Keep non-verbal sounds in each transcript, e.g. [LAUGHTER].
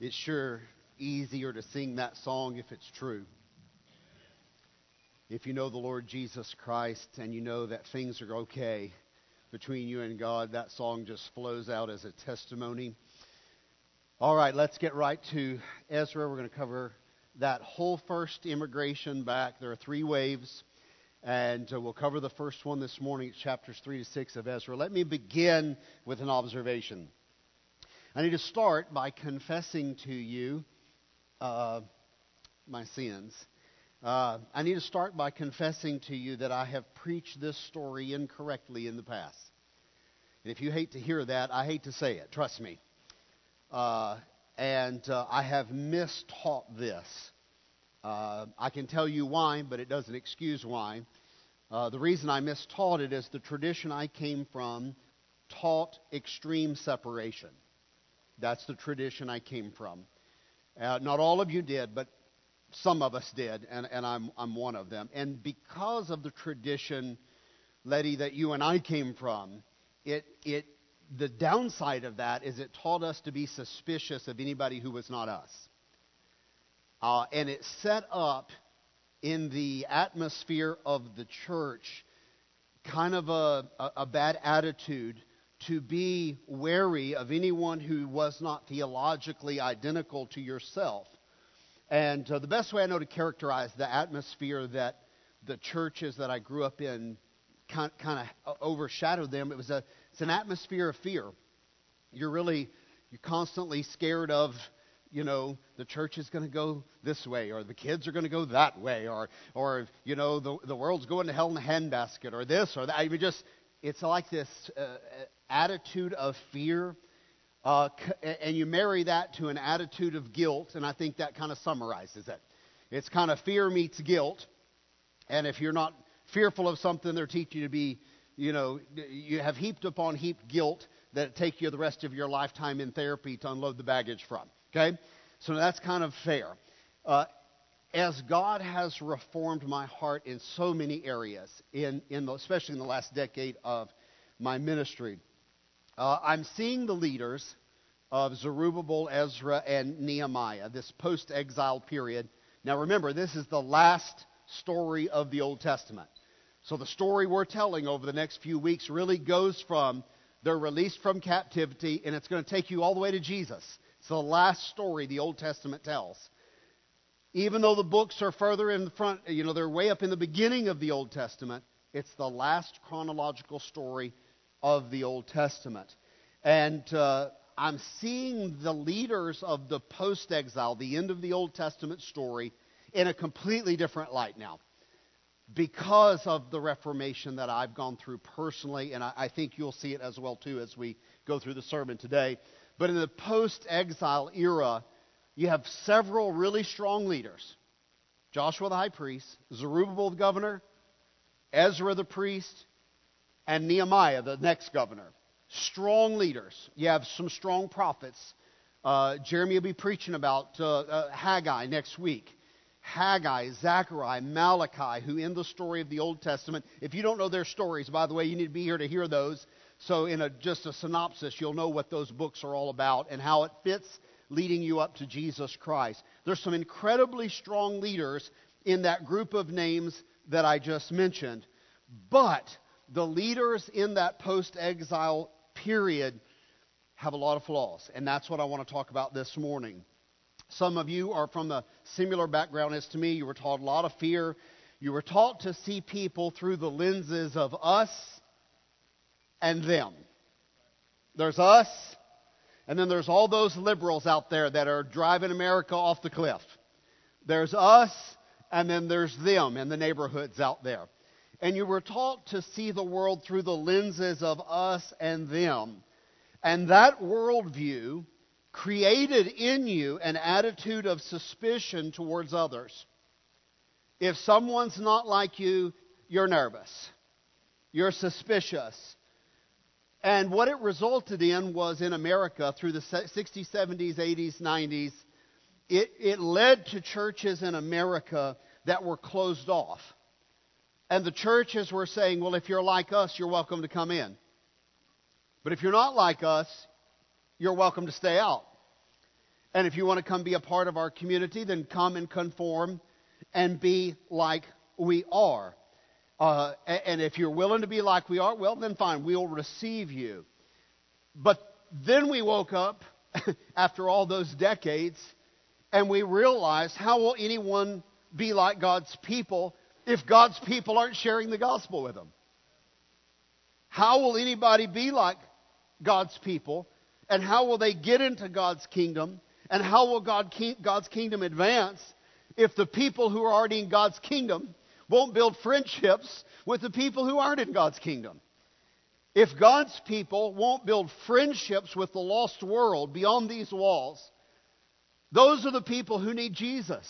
it's sure easier to sing that song if it's true. If you know the Lord Jesus Christ and you know that things are okay between you and God, that song just flows out as a testimony. All right, let's get right to Ezra. We're going to cover that whole first immigration back. There are three waves, and uh, we'll cover the first one this morning. Chapters 3 to 6 of Ezra. Let me begin with an observation. I need to start by confessing to you uh, my sins. Uh, I need to start by confessing to you that I have preached this story incorrectly in the past. And if you hate to hear that, I hate to say it. Trust me. Uh, and uh, I have mistaught this. Uh, I can tell you why, but it doesn't excuse why. Uh, the reason I mistaught it is the tradition I came from taught extreme separation. That's the tradition I came from. Uh, not all of you did, but some of us did, and, and I'm, I'm one of them. And because of the tradition, Letty, that you and I came from, it, it, the downside of that is it taught us to be suspicious of anybody who was not us. Uh, and it set up in the atmosphere of the church kind of a, a, a bad attitude to be wary of anyone who was not theologically identical to yourself. And uh, the best way I know to characterize the atmosphere that the churches that I grew up in kind, of overshadowed them, it was a, it's an atmosphere of fear. You're really, you're constantly scared of, you know, the church is going to go this way, or the kids are going to go that way, or, or you know, the, the world's going to hell in a handbasket, or this or that. I mean, just, it's like this uh, attitude of fear uh, and you marry that to an attitude of guilt, and I think that kind of summarizes it. It's kind of fear meets guilt, and if you're not fearful of something, they're teaching you to be, you know, you have heaped upon heaped guilt that take you the rest of your lifetime in therapy to unload the baggage from. Okay, so that's kind of fair. Uh, as God has reformed my heart in so many areas, in, in the, especially in the last decade of my ministry, uh, I'm seeing the leaders of Zerubbabel, Ezra, and Nehemiah, this post exile period. Now remember, this is the last story of the Old Testament. So the story we're telling over the next few weeks really goes from they're released from captivity, and it's going to take you all the way to Jesus. It's the last story the Old Testament tells. Even though the books are further in the front, you know, they're way up in the beginning of the Old Testament, it's the last chronological story of the Old Testament. And uh, I'm seeing the leaders of the post exile, the end of the Old Testament story, in a completely different light now because of the Reformation that I've gone through personally, and I, I think you'll see it as well too as we go through the sermon today. But in the post exile era, you have several really strong leaders Joshua the high priest, Zerubbabel the governor, Ezra the priest, and Nehemiah, the next governor. Strong leaders. You have some strong prophets. Uh, Jeremy will be preaching about uh, uh, Haggai next week. Haggai, Zechariah, Malachi, who in the story of the Old Testament, if you don't know their stories, by the way, you need to be here to hear those. So, in a, just a synopsis, you'll know what those books are all about and how it fits leading you up to Jesus Christ. There's some incredibly strong leaders in that group of names that I just mentioned. But the leaders in that post exile period have a lot of flaws. And that's what I want to talk about this morning. Some of you are from a similar background as to me. You were taught a lot of fear. You were taught to see people through the lenses of us and them. There's us, and then there's all those liberals out there that are driving America off the cliff. There's us, and then there's them in the neighborhoods out there and you were taught to see the world through the lenses of us and them. And that worldview created in you an attitude of suspicion towards others. If someone's not like you, you're nervous. You're suspicious. And what it resulted in was in America through the 60s, 70s, 80s, 90s, it, it led to churches in America that were closed off. And the churches were saying, well, if you're like us, you're welcome to come in. But if you're not like us, you're welcome to stay out. And if you want to come be a part of our community, then come and conform and be like we are. Uh, and if you're willing to be like we are, well, then fine, we'll receive you. But then we woke up [LAUGHS] after all those decades and we realized how will anyone be like God's people if God's people aren't sharing the gospel with them? How will anybody be like God's people? And how will they get into God's kingdom? And how will God, God's kingdom advance if the people who are already in God's kingdom won't build friendships with the people who aren't in God's kingdom? If God's people won't build friendships with the lost world beyond these walls, those are the people who need Jesus.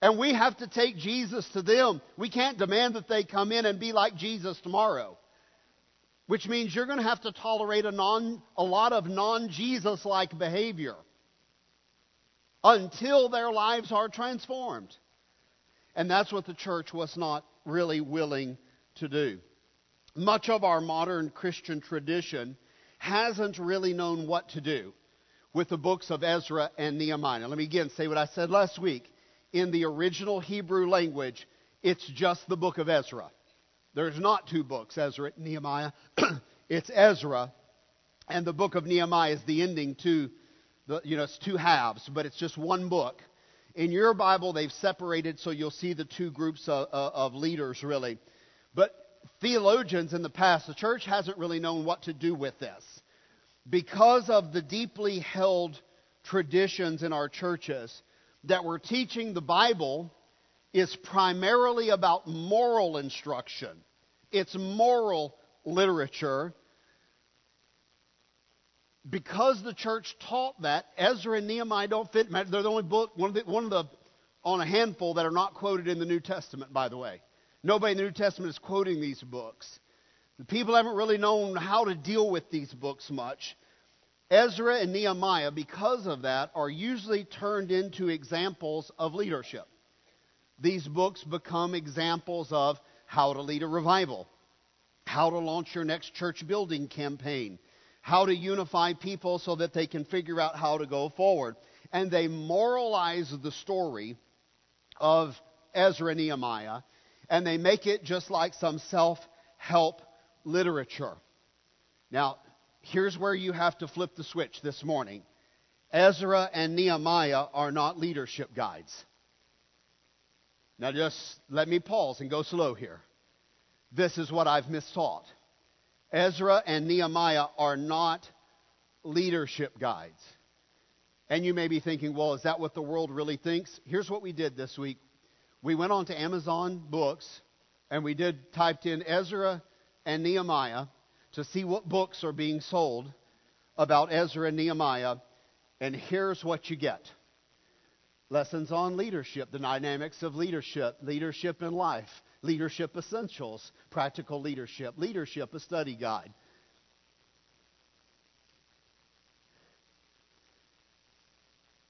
And we have to take Jesus to them. We can't demand that they come in and be like Jesus tomorrow. Which means you're going to have to tolerate a, non, a lot of non Jesus like behavior until their lives are transformed. And that's what the church was not really willing to do. Much of our modern Christian tradition hasn't really known what to do with the books of Ezra and Nehemiah. Let me again say what I said last week. In the original Hebrew language, it's just the book of Ezra. There's not two books, Ezra and Nehemiah. [CLEARS THROAT] it's Ezra, and the book of Nehemiah is the ending to the, you know, it's two halves, but it's just one book. In your Bible, they've separated so you'll see the two groups of, uh, of leaders, really. But theologians in the past, the church hasn't really known what to do with this because of the deeply held traditions in our churches that we're teaching the Bible is primarily about moral instruction. It's moral literature. Because the church taught that, Ezra and Nehemiah don't fit. They're the only book, one of the, one of the on a handful that are not quoted in the New Testament, by the way. Nobody in the New Testament is quoting these books. The people haven't really known how to deal with these books much. Ezra and Nehemiah, because of that, are usually turned into examples of leadership. These books become examples of how to lead a revival, how to launch your next church building campaign, how to unify people so that they can figure out how to go forward. And they moralize the story of Ezra and Nehemiah, and they make it just like some self help literature. Now, here's where you have to flip the switch this morning. Ezra and Nehemiah are not leadership guides. Now, just let me pause and go slow here. This is what I've mistaught. Ezra and Nehemiah are not leadership guides. And you may be thinking, well, is that what the world really thinks? Here's what we did this week. We went on to Amazon Books and we did typed in Ezra and Nehemiah to see what books are being sold about Ezra and Nehemiah, and here's what you get lessons on leadership, the dynamics of leadership, leadership in life, leadership essentials, practical leadership, leadership, a study guide.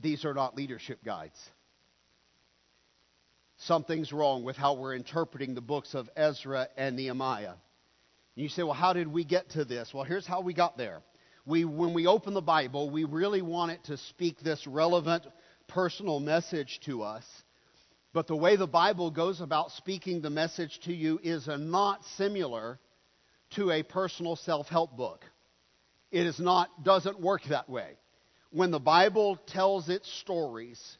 These are not leadership guides. Something's wrong with how we're interpreting the books of Ezra and Nehemiah. And you say, well, how did we get to this? Well, here's how we got there. We, when we open the Bible, we really want it to speak this relevant personal message to us. But the way the Bible goes about speaking the message to you is not similar to a personal self-help book. It is not doesn't work that way. When the Bible tells its stories,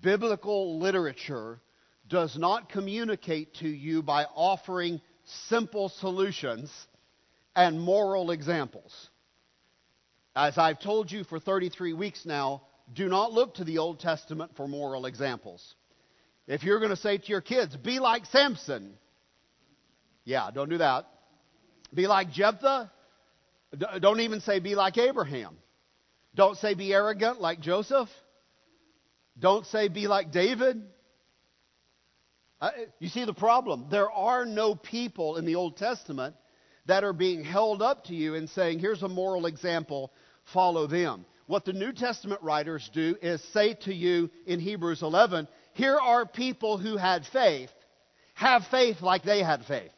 biblical literature does not communicate to you by offering simple solutions and moral examples. As I've told you for 33 weeks now, do not look to the Old Testament for moral examples. If you're going to say to your kids, be like Samson, yeah, don't do that. Be like Jephthah, don't even say be like Abraham. Don't say be arrogant like Joseph. Don't say be like David. Uh, you see the problem? There are no people in the Old Testament that are being held up to you and saying, here's a moral example, follow them. What the New Testament writers do is say to you in Hebrews 11, here are people who had faith. Have faith like they had faith.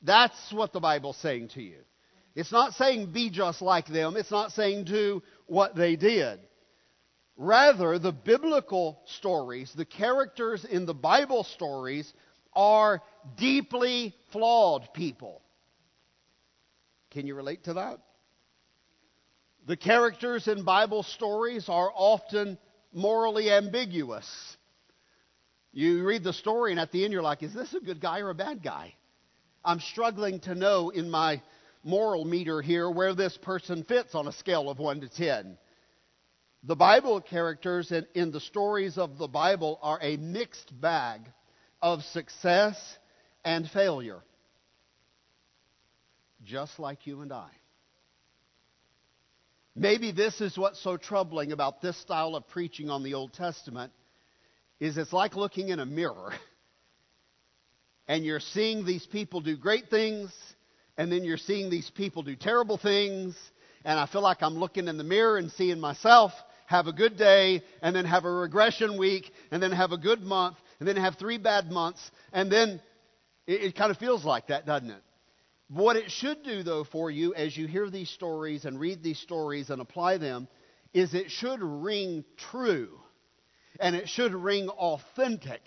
That's what the Bible's saying to you. It's not saying be just like them. It's not saying do what they did. Rather, the biblical stories, the characters in the Bible stories, are deeply flawed people. Can you relate to that? The characters in Bible stories are often morally ambiguous. You read the story, and at the end, you're like, is this a good guy or a bad guy? I'm struggling to know in my moral meter here where this person fits on a scale of 1 to 10. The Bible characters in, in the stories of the Bible are a mixed bag of success and failure, just like you and I. Maybe this is what's so troubling about this style of preaching on the Old Testament is it's like looking in a mirror [LAUGHS] and you're seeing these people do great things and then you're seeing these people do terrible things and I feel like I'm looking in the mirror and seeing myself have a good day, and then have a regression week, and then have a good month, and then have three bad months, and then it, it kind of feels like that, doesn't it? What it should do, though, for you as you hear these stories and read these stories and apply them, is it should ring true and it should ring authentic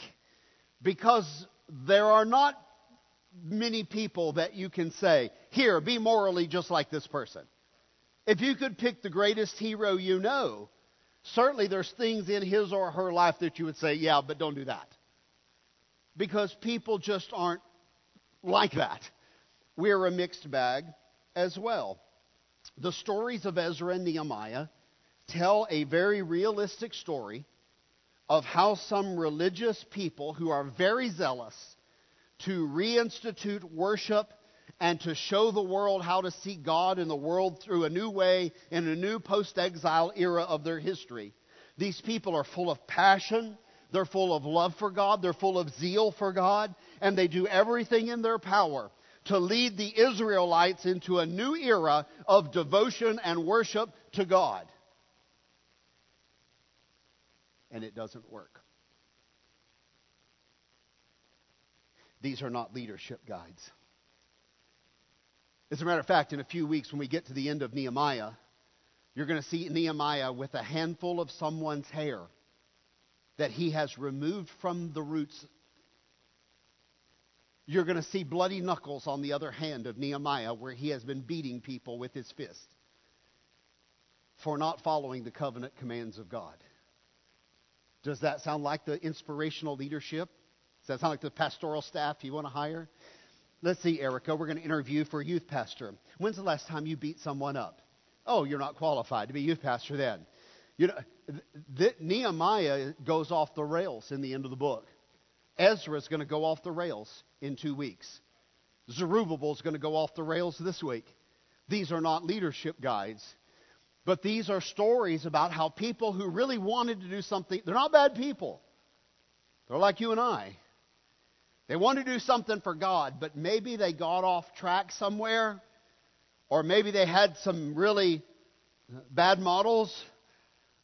because there are not many people that you can say, Here, be morally just like this person. If you could pick the greatest hero you know, Certainly, there's things in his or her life that you would say, yeah, but don't do that. Because people just aren't like that. We're a mixed bag as well. The stories of Ezra and Nehemiah tell a very realistic story of how some religious people who are very zealous to reinstitute worship and to show the world how to see God in the world through a new way in a new post exile era of their history. These people are full of passion. They're full of love for God. They're full of zeal for God. And they do everything in their power to lead the Israelites into a new era of devotion and worship to God. And it doesn't work. These are not leadership guides. As a matter of fact, in a few weeks, when we get to the end of Nehemiah, you're going to see Nehemiah with a handful of someone's hair that he has removed from the roots. You're going to see bloody knuckles on the other hand of Nehemiah where he has been beating people with his fist for not following the covenant commands of God. Does that sound like the inspirational leadership? Does that sound like the pastoral staff you want to hire? Let's see, Erica, we're going to interview for youth pastor. When's the last time you beat someone up? Oh, you're not qualified to be youth pastor then. You know, th- th- Nehemiah goes off the rails in the end of the book. Ezra is going to go off the rails in two weeks. Zerubbabel is going to go off the rails this week. These are not leadership guides, but these are stories about how people who really wanted to do something, they're not bad people. They're like you and I. They want to do something for God, but maybe they got off track somewhere, or maybe they had some really bad models,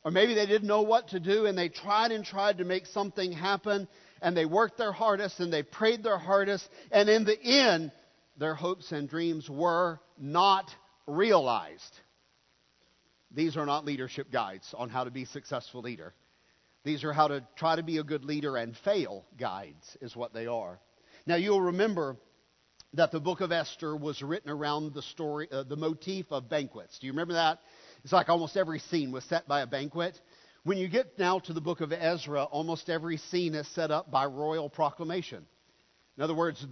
or maybe they didn't know what to do and they tried and tried to make something happen, and they worked their hardest and they prayed their hardest, and in the end, their hopes and dreams were not realized. These are not leadership guides on how to be a successful leader. These are how to try to be a good leader and fail guides, is what they are. Now, you'll remember that the book of Esther was written around the story, uh, the motif of banquets. Do you remember that? It's like almost every scene was set by a banquet. When you get now to the book of Ezra, almost every scene is set up by royal proclamation. In other words,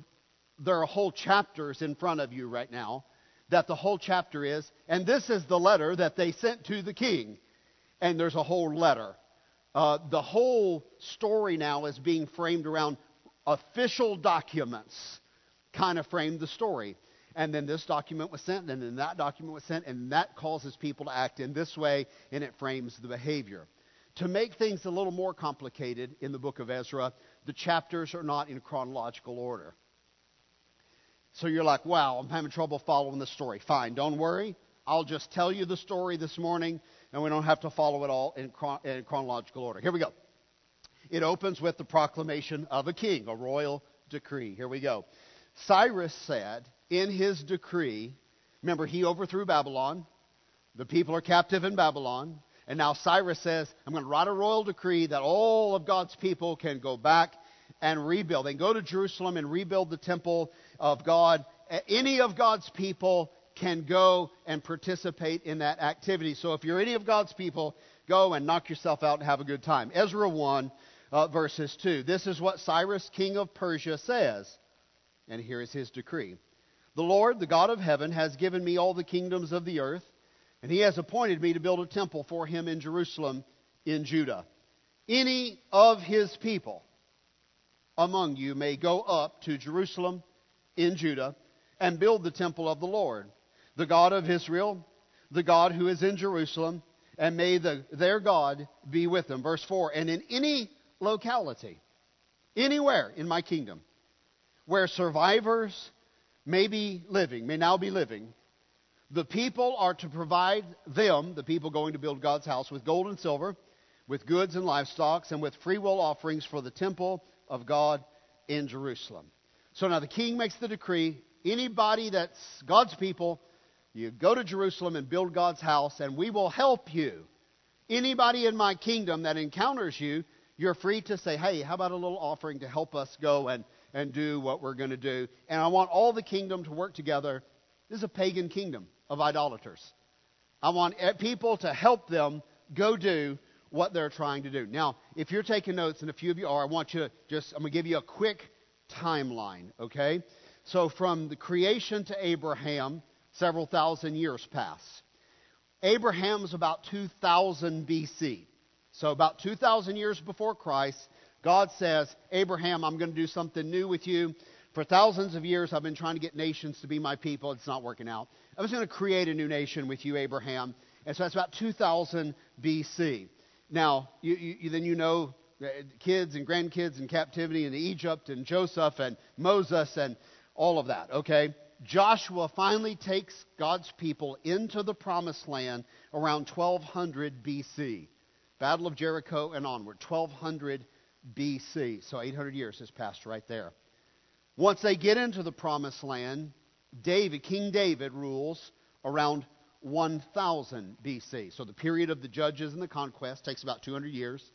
there are whole chapters in front of you right now that the whole chapter is, and this is the letter that they sent to the king. And there's a whole letter. Uh, the whole story now is being framed around official documents, kind of framed the story. And then this document was sent, and then that document was sent, and that causes people to act in this way, and it frames the behavior. To make things a little more complicated in the book of Ezra, the chapters are not in chronological order. So you're like, wow, I'm having trouble following the story. Fine, don't worry. I'll just tell you the story this morning and we don't have to follow it all in, chron- in chronological order. Here we go. It opens with the proclamation of a king, a royal decree. Here we go. Cyrus said in his decree, remember, he overthrew Babylon. The people are captive in Babylon. And now Cyrus says, I'm going to write a royal decree that all of God's people can go back and rebuild. They can go to Jerusalem and rebuild the temple of God. Any of God's people can go and participate in that activity. So if you're any of God's people, go and knock yourself out and have a good time. Ezra 1, uh, verses 2. This is what Cyrus, king of Persia, says. And here is his decree The Lord, the God of heaven, has given me all the kingdoms of the earth, and he has appointed me to build a temple for him in Jerusalem in Judah. Any of his people among you may go up to Jerusalem in Judah and build the temple of the Lord, the God of Israel, the God who is in Jerusalem, and may the, their God be with them. Verse 4 And in any locality, anywhere in my kingdom, where survivors may be living, may now be living, the people are to provide them, the people going to build God's house, with gold and silver, with goods and livestock, and with freewill offerings for the temple of God in Jerusalem. So now the king makes the decree anybody that's God's people, you go to Jerusalem and build God's house, and we will help you. Anybody in my kingdom that encounters you, you're free to say, hey, how about a little offering to help us go and, and do what we're going to do? And I want all the kingdom to work together. This is a pagan kingdom of idolaters. I want people to help them go do what they're trying to do. Now, if you're taking notes, and a few of you are, I want you to just, I'm going to give you a quick timeline, okay? So, from the creation to Abraham, several thousand years pass. Abraham's about 2000 BC. So, about 2,000 years before Christ, God says, Abraham, I'm going to do something new with you. For thousands of years, I've been trying to get nations to be my people. It's not working out. I was going to create a new nation with you, Abraham. And so that's about 2000 BC. Now, you, you, then you know uh, kids and grandkids in captivity in Egypt and Joseph and Moses and all of that, okay? Joshua finally takes God's people into the promised land around 1200 BC. Battle of Jericho and onward, 1200 BC. So 800 years has passed right there. Once they get into the promised land, David, King David rules around 1000 BC. So the period of the judges and the conquest takes about 200 years.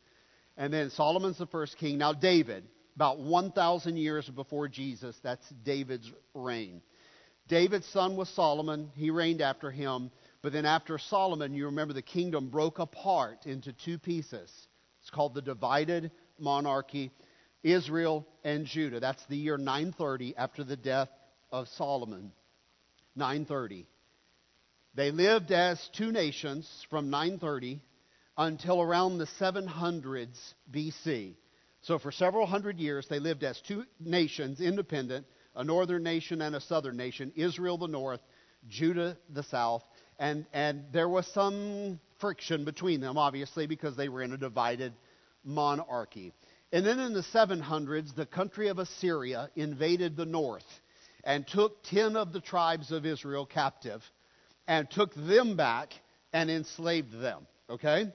And then Solomon's the first king. Now David, about 1,000 years before Jesus, that's David's reign. David's son was Solomon. He reigned after him. But then after Solomon, you remember the kingdom broke apart into two pieces. It's called the divided monarchy, Israel and Judah. That's the year 930 after the death of Solomon. 930. They lived as two nations from 930 until around the 700s BC. So for several hundred years, they lived as two nations, independent, a northern nation and a southern nation, Israel the north, Judah the south and, and there was some friction between them, obviously, because they were in a divided monarchy. And then in the 700s, the country of Assyria invaded the north and took 10 of the tribes of Israel captive and took them back and enslaved them. Okay?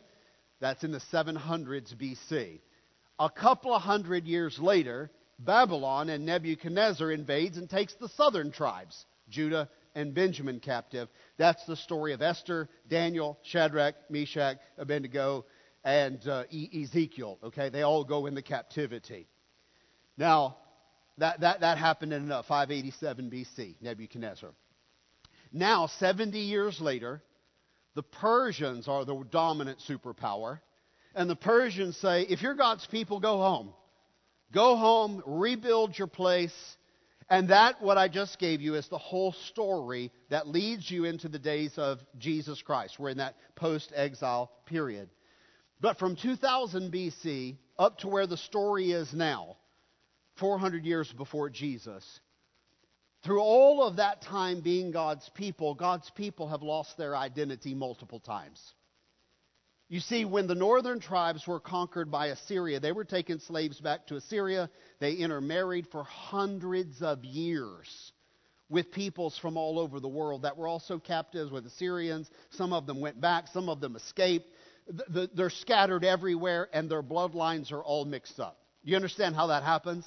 That's in the 700s BC. A couple of hundred years later, Babylon and Nebuchadnezzar invades and takes the southern tribes, Judah and Benjamin captive. That's the story of Esther, Daniel, Shadrach, Meshach, Abednego, and uh, Ezekiel. Okay, they all go into captivity. Now, that, that, that happened in uh, 587 BC, Nebuchadnezzar. Now, 70 years later, the Persians are the dominant superpower. And the Persians say, if you're God's people, go home. Go home, rebuild your place, and that, what I just gave you, is the whole story that leads you into the days of Jesus Christ. We're in that post exile period. But from 2000 BC up to where the story is now, 400 years before Jesus, through all of that time being God's people, God's people have lost their identity multiple times. You see, when the northern tribes were conquered by Assyria, they were taking slaves back to Assyria. They intermarried for hundreds of years with peoples from all over the world that were also captives with Assyrians. Some of them went back, some of them escaped. They're scattered everywhere, and their bloodlines are all mixed up. You understand how that happens?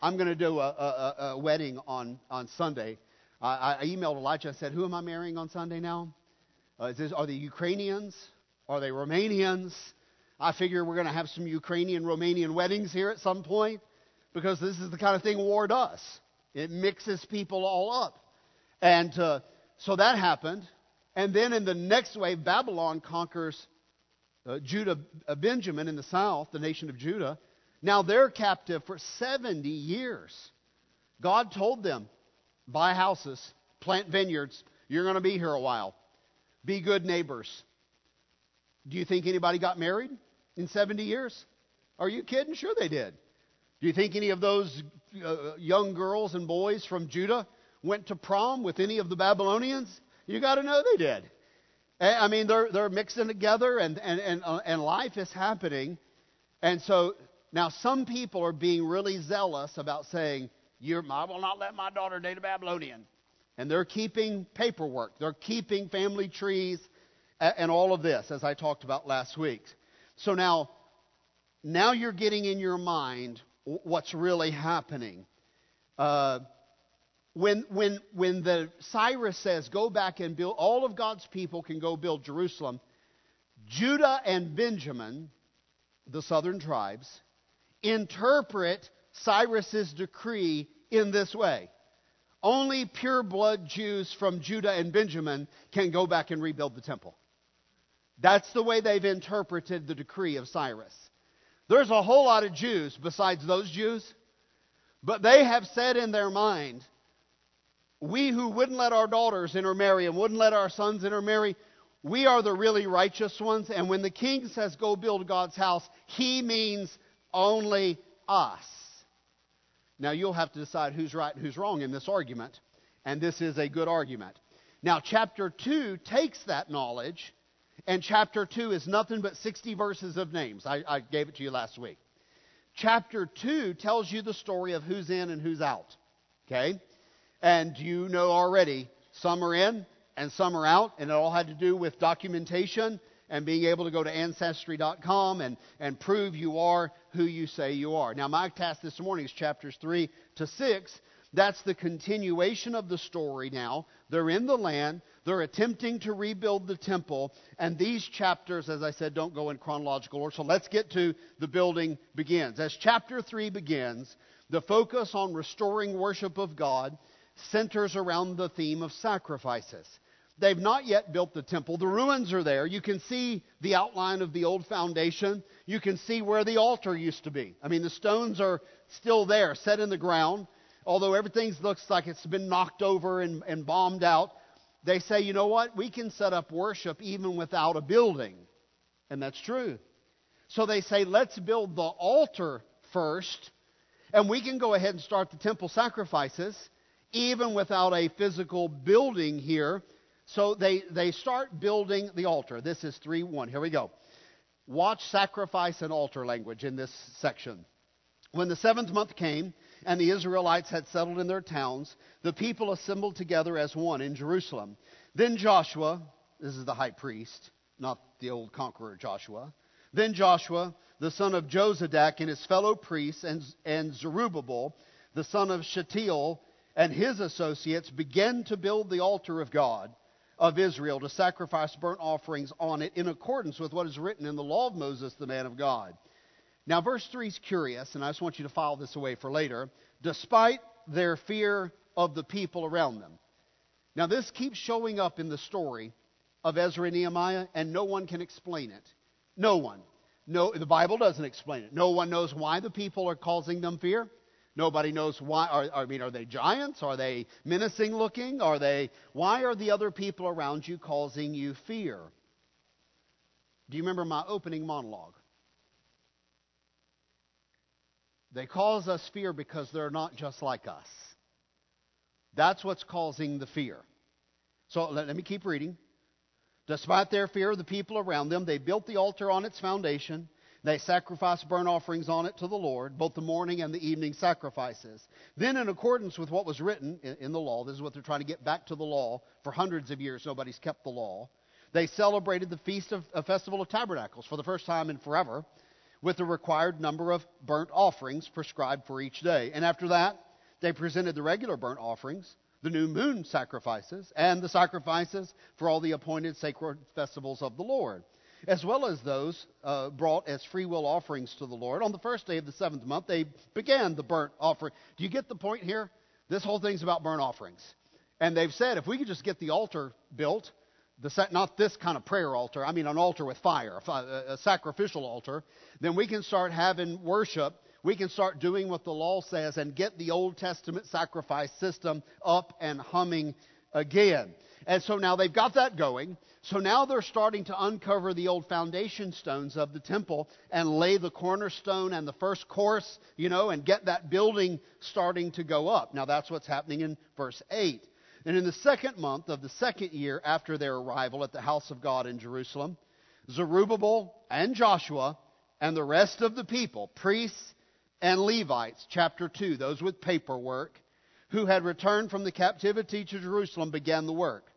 I'm going to do a, a, a wedding on, on Sunday. I, I emailed Elijah. I said, Who am I marrying on Sunday now? Uh, this, are the Ukrainians? Are they Romanians? I figure we're going to have some Ukrainian Romanian weddings here at some point because this is the kind of thing war does. It mixes people all up. And uh, so that happened. And then in the next wave, Babylon conquers uh, Judah, uh, Benjamin in the south, the nation of Judah. Now they're captive for 70 years. God told them, buy houses, plant vineyards. You're going to be here a while. Be good neighbors. Do you think anybody got married in 70 years? Are you kidding? Sure they did. Do you think any of those uh, young girls and boys from Judah went to prom with any of the Babylonians? You got to know they did. I mean, they're, they're mixing together and, and, and, uh, and life is happening. And so now some people are being really zealous about saying, I will not let my daughter date a Babylonian. And they're keeping paperwork, they're keeping family trees, and all of this, as I talked about last week. So now, now you're getting in your mind what's really happening. Uh, when, when, when the Cyrus says, go back and build, all of God's people can go build Jerusalem, Judah and Benjamin, the southern tribes, interpret Cyrus's decree in this way. Only pure blood Jews from Judah and Benjamin can go back and rebuild the temple. That's the way they've interpreted the decree of Cyrus. There's a whole lot of Jews besides those Jews, but they have said in their mind, we who wouldn't let our daughters intermarry and wouldn't let our sons intermarry, we are the really righteous ones. And when the king says, go build God's house, he means only us. Now, you'll have to decide who's right and who's wrong in this argument, and this is a good argument. Now, chapter 2 takes that knowledge, and chapter 2 is nothing but 60 verses of names. I, I gave it to you last week. Chapter 2 tells you the story of who's in and who's out. Okay? And you know already, some are in and some are out, and it all had to do with documentation and being able to go to ancestry.com and, and prove you are who you say you are. Now, my task this morning is chapters 3 to 6. That's the continuation of the story now. They're in the land. They're attempting to rebuild the temple. And these chapters, as I said, don't go in chronological order. So let's get to the building begins. As chapter 3 begins, the focus on restoring worship of God centers around the theme of sacrifices. They've not yet built the temple. The ruins are there. You can see the outline of the old foundation. You can see where the altar used to be. I mean, the stones are still there, set in the ground. Although everything looks like it's been knocked over and, and bombed out, they say, you know what? We can set up worship even without a building. And that's true. So they say, let's build the altar first, and we can go ahead and start the temple sacrifices even without a physical building here so they, they start building the altar. This is 3 1. Here we go. Watch sacrifice and altar language in this section. When the seventh month came, and the Israelites had settled in their towns, the people assembled together as one in Jerusalem. Then Joshua, this is the high priest, not the old conqueror Joshua. Then Joshua, the son of Jozadak, and his fellow priests, and, and Zerubbabel, the son of Shealtiel, and his associates began to build the altar of God of Israel to sacrifice burnt offerings on it in accordance with what is written in the law of Moses, the man of God. Now, verse 3 is curious, and I just want you to file this away for later. Despite their fear of the people around them. Now, this keeps showing up in the story of Ezra and Nehemiah, and no one can explain it. No one. No, the Bible doesn't explain it. No one knows why the people are causing them fear. Nobody knows why. Are, I mean, are they giants? Are they menacing looking? Are they? Why are the other people around you causing you fear? Do you remember my opening monologue? They cause us fear because they're not just like us. That's what's causing the fear. So let, let me keep reading. Despite their fear of the people around them, they built the altar on its foundation they sacrificed burnt offerings on it to the Lord, both the morning and the evening sacrifices. Then, in accordance with what was written in the law, this is what they're trying to get back to the law. For hundreds of years, nobody's kept the law. They celebrated the Feast of a Festival of Tabernacles for the first time in forever with the required number of burnt offerings prescribed for each day. And after that, they presented the regular burnt offerings, the new moon sacrifices, and the sacrifices for all the appointed sacred festivals of the Lord. As well as those uh, brought as free will offerings to the Lord. On the first day of the seventh month, they began the burnt offering. Do you get the point here? This whole thing's about burnt offerings. And they've said if we could just get the altar built, the, not this kind of prayer altar, I mean an altar with fire, a, a sacrificial altar, then we can start having worship. We can start doing what the law says and get the Old Testament sacrifice system up and humming again. And so now they've got that going. So now they're starting to uncover the old foundation stones of the temple and lay the cornerstone and the first course, you know, and get that building starting to go up. Now that's what's happening in verse 8. And in the second month of the second year after their arrival at the house of God in Jerusalem, Zerubbabel and Joshua and the rest of the people, priests and Levites, chapter 2, those with paperwork, who had returned from the captivity to Jerusalem, began the work.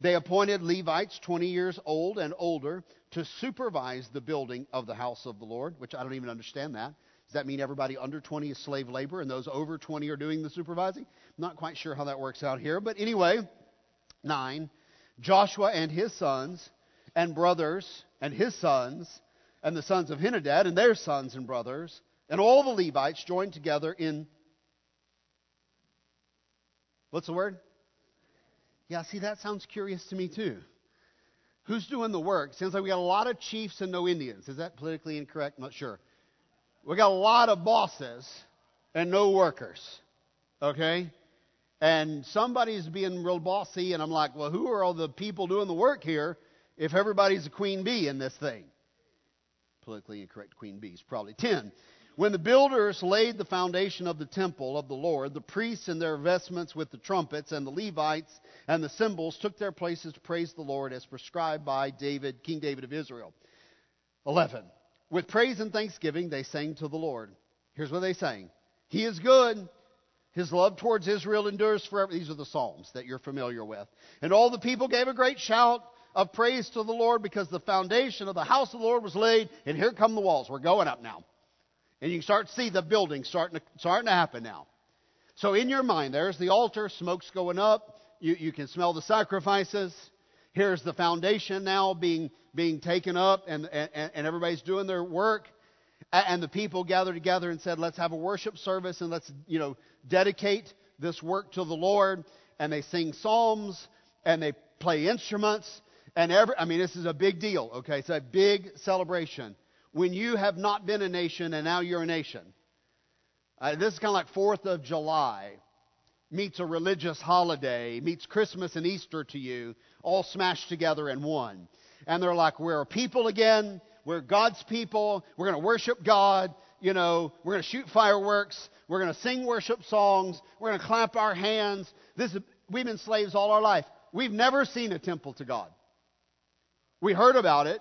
They appointed Levites 20 years old and older to supervise the building of the house of the Lord, which I don't even understand that. Does that mean everybody under 20 is slave labor and those over 20 are doing the supervising? I'm not quite sure how that works out here. But anyway, 9. Joshua and his sons and brothers and his sons and the sons of Henadad and their sons and brothers and all the Levites joined together in. What's the word? Yeah, see, that sounds curious to me too. Who's doing the work? Sounds like we got a lot of chiefs and no Indians. Is that politically incorrect? I'm not sure. We got a lot of bosses and no workers. Okay? And somebody's being real bossy, and I'm like, well, who are all the people doing the work here if everybody's a queen bee in this thing? Politically incorrect queen bees, probably 10. When the builders laid the foundation of the temple of the Lord, the priests in their vestments with the trumpets, and the Levites and the cymbals took their places to praise the Lord as prescribed by David, King David of Israel. 11. With praise and thanksgiving, they sang to the Lord. Here's what they sang He is good. His love towards Israel endures forever. These are the Psalms that you're familiar with. And all the people gave a great shout of praise to the Lord because the foundation of the house of the Lord was laid, and here come the walls. We're going up now. And you can start to see the building starting to, starting to happen now. So in your mind, there's the altar, smoke's going up. You, you can smell the sacrifices. Here's the foundation now being being taken up and, and, and everybody's doing their work. And the people gathered together and said, let's have a worship service and let's, you know, dedicate this work to the Lord. And they sing psalms and they play instruments. And every, I mean, this is a big deal, okay? It's a big celebration. When you have not been a nation and now you're a nation. Uh, this is kind of like 4th of July meets a religious holiday, meets Christmas and Easter to you, all smashed together in one and they're like, we're a people again. We're God's people. We're going to worship God. You know, we're going to shoot fireworks. We're going to sing worship songs. We're going to clap our hands. This is, we've been slaves all our life. We've never seen a temple to God. We heard about it.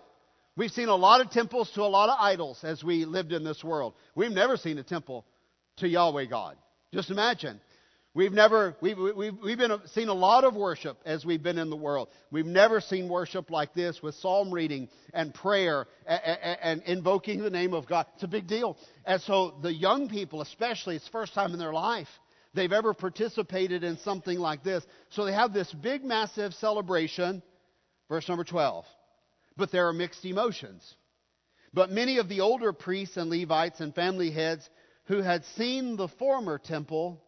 We've seen a lot of temples to a lot of idols as we lived in this world. We've never seen a temple to Yahweh God. Just imagine. We've never, we've, we've, we've been, uh, seen a lot of worship as we've been in the world. We've never seen worship like this with psalm reading and prayer and, and invoking the name of God. It's a big deal. And so the young people, especially, it's first time in their life they've ever participated in something like this. So they have this big, massive celebration. Verse number 12. But there are mixed emotions. But many of the older priests and Levites and family heads who had seen the former temple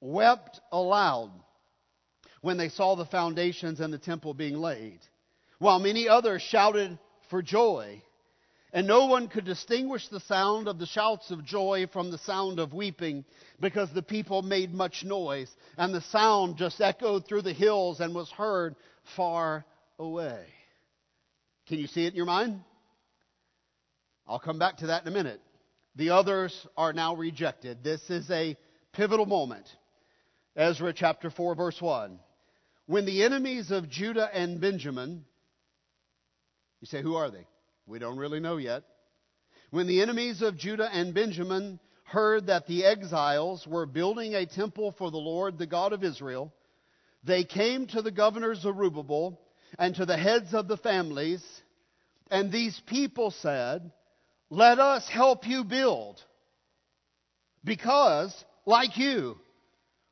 wept aloud when they saw the foundations and the temple being laid, while many others shouted for joy. And no one could distinguish the sound of the shouts of joy from the sound of weeping because the people made much noise, and the sound just echoed through the hills and was heard far away. Can you see it in your mind? I'll come back to that in a minute. The others are now rejected. This is a pivotal moment. Ezra chapter 4, verse 1. When the enemies of Judah and Benjamin, you say, who are they? We don't really know yet. When the enemies of Judah and Benjamin heard that the exiles were building a temple for the Lord, the God of Israel, they came to the governor Zerubbabel and to the heads of the families, and these people said, Let us help you build, because, like you,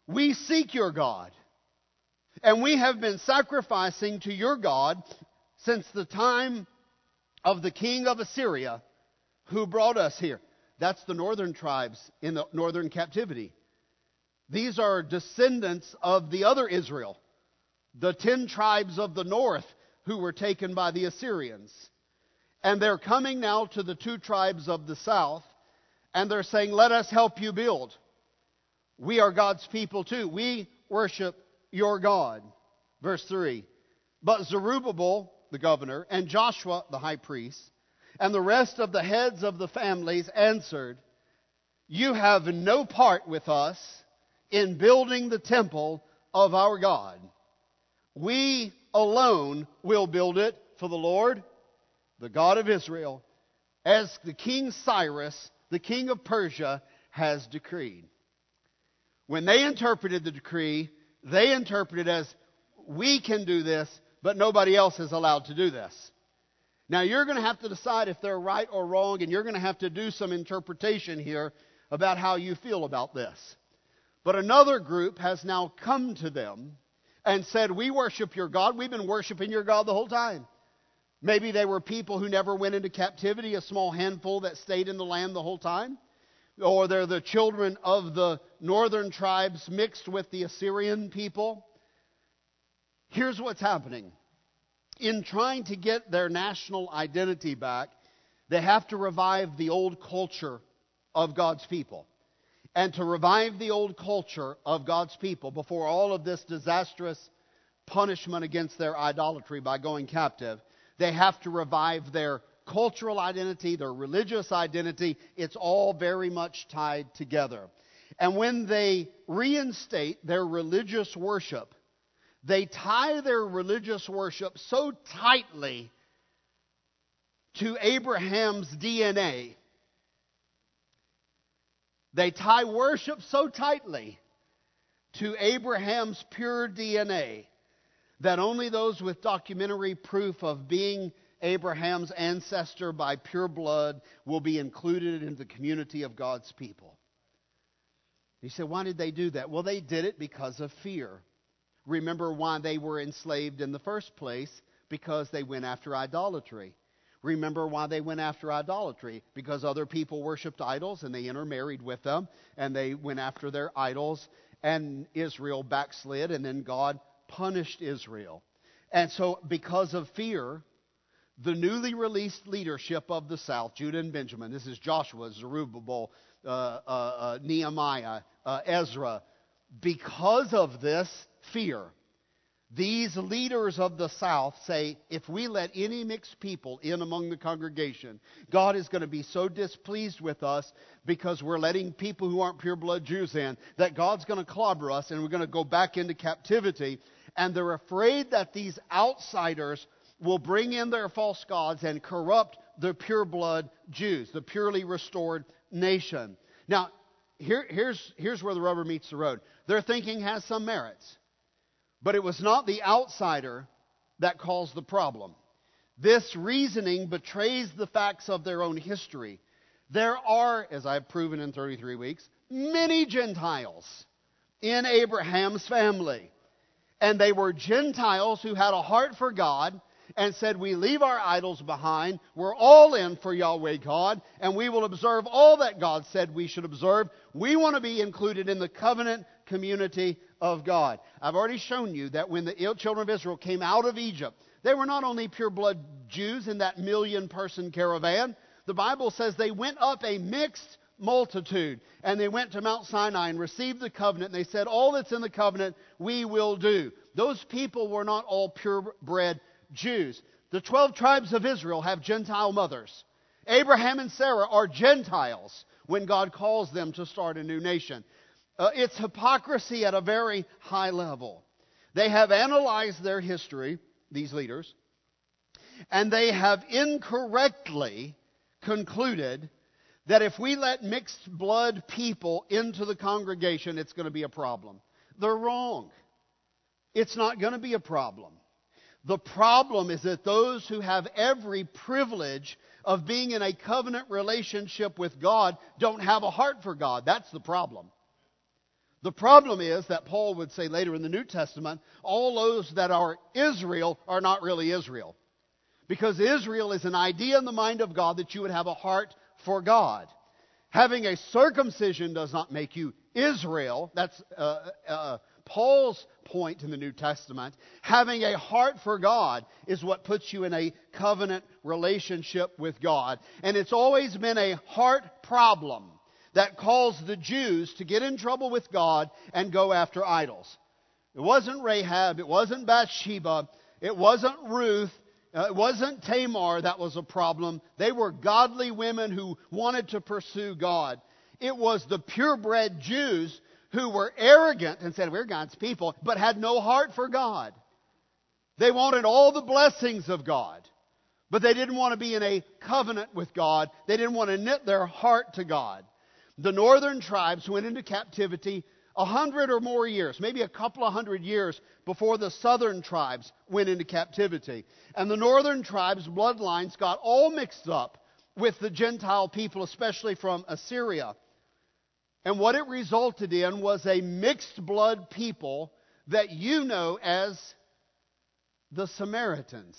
we seek your God. And we have been sacrificing to your God since the time of the king of Assyria who brought us here. That's the northern tribes in the northern captivity. These are descendants of the other Israel, the ten tribes of the north who were taken by the Assyrians. And they're coming now to the two tribes of the south, and they're saying, Let us help you build. We are God's people too. We worship your God. Verse 3. But Zerubbabel, the governor, and Joshua, the high priest, and the rest of the heads of the families answered, You have no part with us in building the temple of our God. We alone will build it for the Lord, the God of Israel, as the king Cyrus, the king of Persia, has decreed. When they interpreted the decree, they interpreted as we can do this, but nobody else is allowed to do this. Now you're going to have to decide if they're right or wrong, and you're going to have to do some interpretation here about how you feel about this. But another group has now come to them and said, We worship your God. We've been worshiping your God the whole time. Maybe they were people who never went into captivity, a small handful that stayed in the land the whole time. Or they're the children of the northern tribes mixed with the Assyrian people. Here's what's happening in trying to get their national identity back, they have to revive the old culture of God's people. And to revive the old culture of God's people before all of this disastrous punishment against their idolatry by going captive, they have to revive their cultural identity, their religious identity. It's all very much tied together. And when they reinstate their religious worship, they tie their religious worship so tightly to Abraham's DNA. They tie worship so tightly to Abraham's pure DNA that only those with documentary proof of being Abraham's ancestor by pure blood will be included in the community of God's people. He said, Why did they do that? Well, they did it because of fear remember why they were enslaved in the first place because they went after idolatry. Remember why they went after idolatry? Because other people worshiped idols and they intermarried with them and they went after their idols and Israel backslid and then God punished Israel. And so, because of fear, the newly released leadership of the South, Judah and Benjamin, this is Joshua, Zerubbabel, uh, uh, uh, Nehemiah, uh, Ezra, because of this, fear. These leaders of the South say if we let any mixed people in among the congregation, God is going to be so displeased with us because we're letting people who aren't pure blood Jews in that God's going to clobber us and we're going to go back into captivity. And they're afraid that these outsiders will bring in their false gods and corrupt the pure blood Jews, the purely restored nation. Now, here, here's, here's where the rubber meets the road. Their thinking has some merits. But it was not the outsider that caused the problem. This reasoning betrays the facts of their own history. There are, as I've proven in 33 weeks, many Gentiles in Abraham's family. And they were Gentiles who had a heart for God and said, We leave our idols behind. We're all in for Yahweh God, and we will observe all that God said we should observe. We want to be included in the covenant community of God. I've already shown you that when the children of Israel came out of Egypt, they were not only pure blood Jews in that million person caravan, the Bible says they went up a mixed multitude. And they went to Mount Sinai and received the covenant. And they said, All that's in the covenant we will do. Those people were not all purebred Jews. The 12 tribes of Israel have Gentile mothers. Abraham and Sarah are Gentiles when God calls them to start a new nation. Uh, it's hypocrisy at a very high level. They have analyzed their history, these leaders, and they have incorrectly concluded that if we let mixed blood people into the congregation, it's going to be a problem. They're wrong. It's not going to be a problem. The problem is that those who have every privilege of being in a covenant relationship with God don't have a heart for God. That's the problem. The problem is that Paul would say later in the New Testament, all those that are Israel are not really Israel. Because Israel is an idea in the mind of God that you would have a heart for God. Having a circumcision does not make you Israel. That's uh, uh, Paul's point in the New Testament. Having a heart for God is what puts you in a covenant relationship with God. And it's always been a heart problem that caused the Jews to get in trouble with God and go after idols. It wasn't Rahab, it wasn't Bathsheba, it wasn't Ruth, uh, it wasn't Tamar that was a problem. They were godly women who wanted to pursue God. It was the purebred Jews who were arrogant and said, We're God's people, but had no heart for God. They wanted all the blessings of God, but they didn't want to be in a covenant with God. They didn't want to knit their heart to God. The northern tribes went into captivity a hundred or more years, maybe a couple of hundred years before the southern tribes went into captivity. And the northern tribes' bloodlines got all mixed up with the Gentile people, especially from Assyria. And what it resulted in was a mixed blood people that you know as the Samaritans.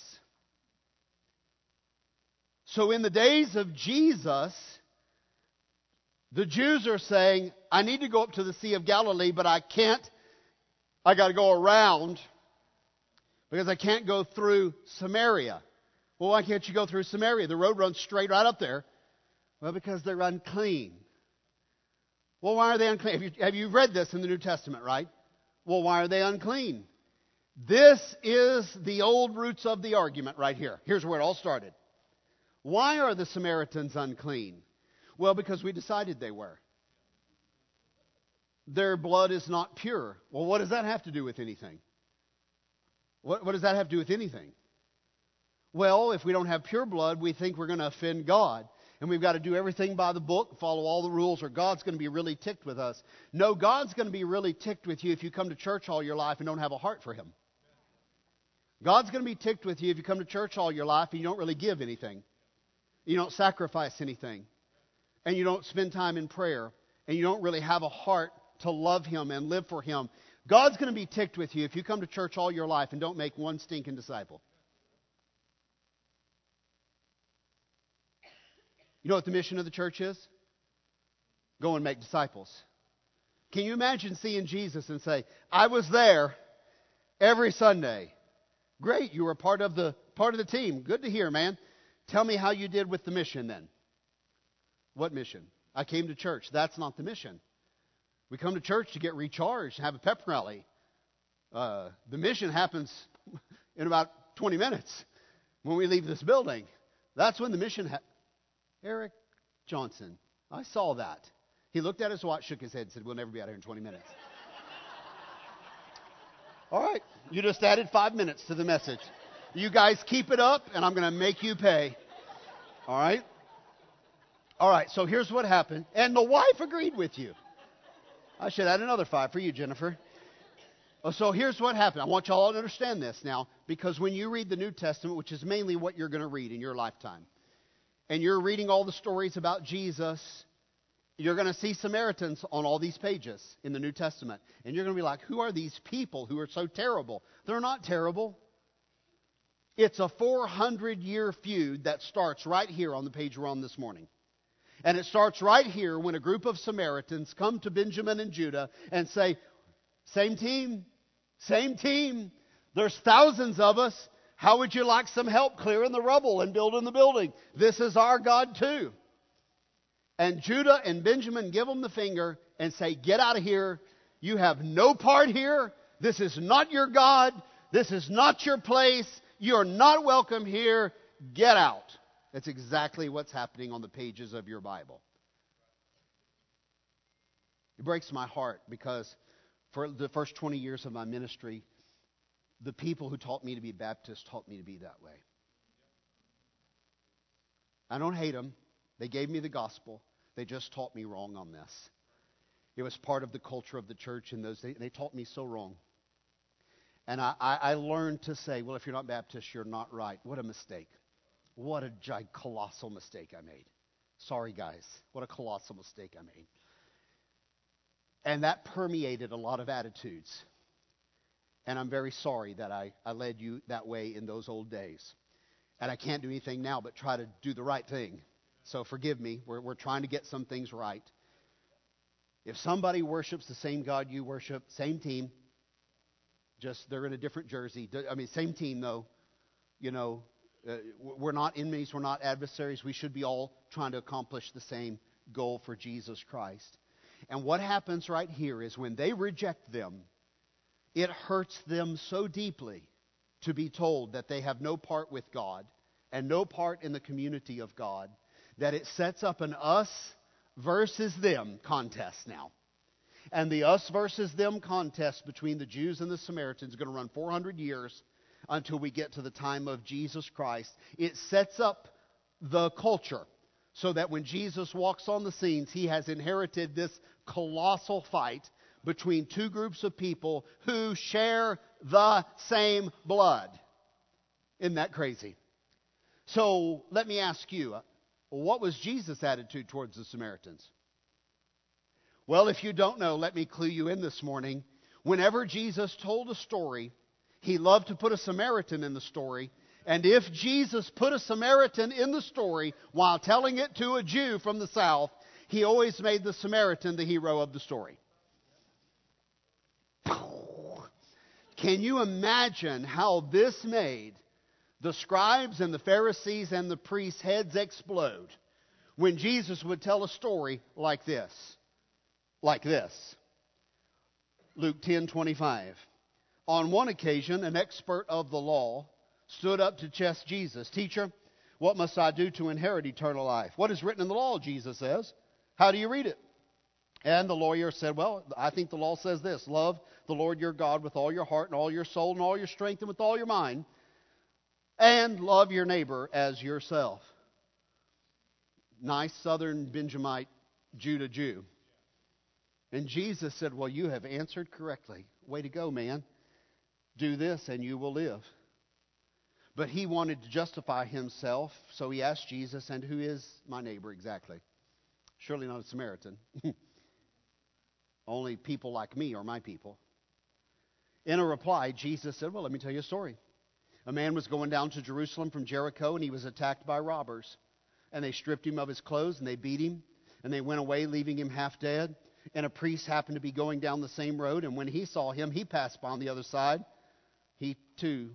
So in the days of Jesus, the Jews are saying, I need to go up to the Sea of Galilee, but I can't. I got to go around because I can't go through Samaria. Well, why can't you go through Samaria? The road runs straight right up there. Well, because they're unclean. Well, why are they unclean? Have you, have you read this in the New Testament, right? Well, why are they unclean? This is the old roots of the argument right here. Here's where it all started. Why are the Samaritans unclean? Well, because we decided they were. Their blood is not pure. Well, what does that have to do with anything? What, what does that have to do with anything? Well, if we don't have pure blood, we think we're going to offend God and we've got to do everything by the book, follow all the rules, or God's going to be really ticked with us. No, God's going to be really ticked with you if you come to church all your life and don't have a heart for Him. God's going to be ticked with you if you come to church all your life and you don't really give anything. You don't sacrifice anything. And you don't spend time in prayer. And you don't really have a heart to love Him and live for Him. God's going to be ticked with you if you come to church all your life and don't make one stinking disciple. You know what the mission of the church is? Go and make disciples. Can you imagine seeing Jesus and say, I was there every Sunday. Great, you were part of the part of the team. Good to hear, man. Tell me how you did with the mission then. What mission? I came to church. That's not the mission. We come to church to get recharged, have a pep rally. Uh, the mission happens [LAUGHS] in about 20 minutes when we leave this building. That's when the mission ha- Eric Johnson. I saw that. He looked at his watch, shook his head, and said, We'll never be out here in 20 minutes. [LAUGHS] All right, you just added five minutes to the message. You guys keep it up, and I'm going to make you pay. All right? All right, so here's what happened. And the wife agreed with you. I should add another five for you, Jennifer. Oh, so here's what happened. I want you all to understand this now, because when you read the New Testament, which is mainly what you're going to read in your lifetime, and you're reading all the stories about Jesus, you're going to see Samaritans on all these pages in the New Testament. And you're going to be like, who are these people who are so terrible? They're not terrible. It's a 400 year feud that starts right here on the page we're on this morning. And it starts right here when a group of Samaritans come to Benjamin and Judah and say, Same team, same team. There's thousands of us. How would you like some help clearing the rubble and building the building? This is our God too. And Judah and Benjamin give them the finger and say, Get out of here. You have no part here. This is not your God. This is not your place. You're not welcome here. Get out. That's exactly what's happening on the pages of your Bible. It breaks my heart because for the first 20 years of my ministry, the people who taught me to be Baptist taught me to be that way. I don't hate them. They gave me the gospel. They just taught me wrong on this. It was part of the culture of the church in those days. And they taught me so wrong. And I, I, learned to say, well, if you're not Baptist, you're not right. What a mistake. What a giant, colossal mistake I made. Sorry, guys. What a colossal mistake I made. And that permeated a lot of attitudes. And I'm very sorry that I, I led you that way in those old days. And I can't do anything now but try to do the right thing. So forgive me. We're, we're trying to get some things right. If somebody worships the same God you worship, same team, just they're in a different jersey. I mean, same team though. You know, uh, we're not enemies, we're not adversaries. We should be all trying to accomplish the same goal for Jesus Christ. And what happens right here is when they reject them, it hurts them so deeply to be told that they have no part with God and no part in the community of God that it sets up an us versus them contest now. And the us versus them contest between the Jews and the Samaritans is going to run 400 years until we get to the time of Jesus Christ. It sets up the culture so that when Jesus walks on the scenes, he has inherited this colossal fight between two groups of people who share the same blood. Isn't that crazy? So let me ask you uh, what was Jesus' attitude towards the Samaritans? Well, if you don't know, let me clue you in this morning. Whenever Jesus told a story, he loved to put a Samaritan in the story. And if Jesus put a Samaritan in the story while telling it to a Jew from the south, he always made the Samaritan the hero of the story. [LAUGHS] Can you imagine how this made the scribes and the Pharisees and the priests' heads explode when Jesus would tell a story like this? Like this. Luke 10:25. On one occasion, an expert of the law stood up to test Jesus. Teacher, what must I do to inherit eternal life? What is written in the law? Jesus says. How do you read it? And the lawyer said, Well, I think the law says this love the Lord your God with all your heart and all your soul and all your strength and with all your mind, and love your neighbor as yourself. Nice southern Benjamite Judah Jew. And Jesus said, Well, you have answered correctly. Way to go, man. Do this and you will live. But he wanted to justify himself, so he asked Jesus, And who is my neighbor exactly? Surely not a Samaritan. [LAUGHS] Only people like me are my people. In a reply, Jesus said, Well, let me tell you a story. A man was going down to Jerusalem from Jericho, and he was attacked by robbers. And they stripped him of his clothes, and they beat him, and they went away, leaving him half dead. And a priest happened to be going down the same road, and when he saw him, he passed by on the other side. He too,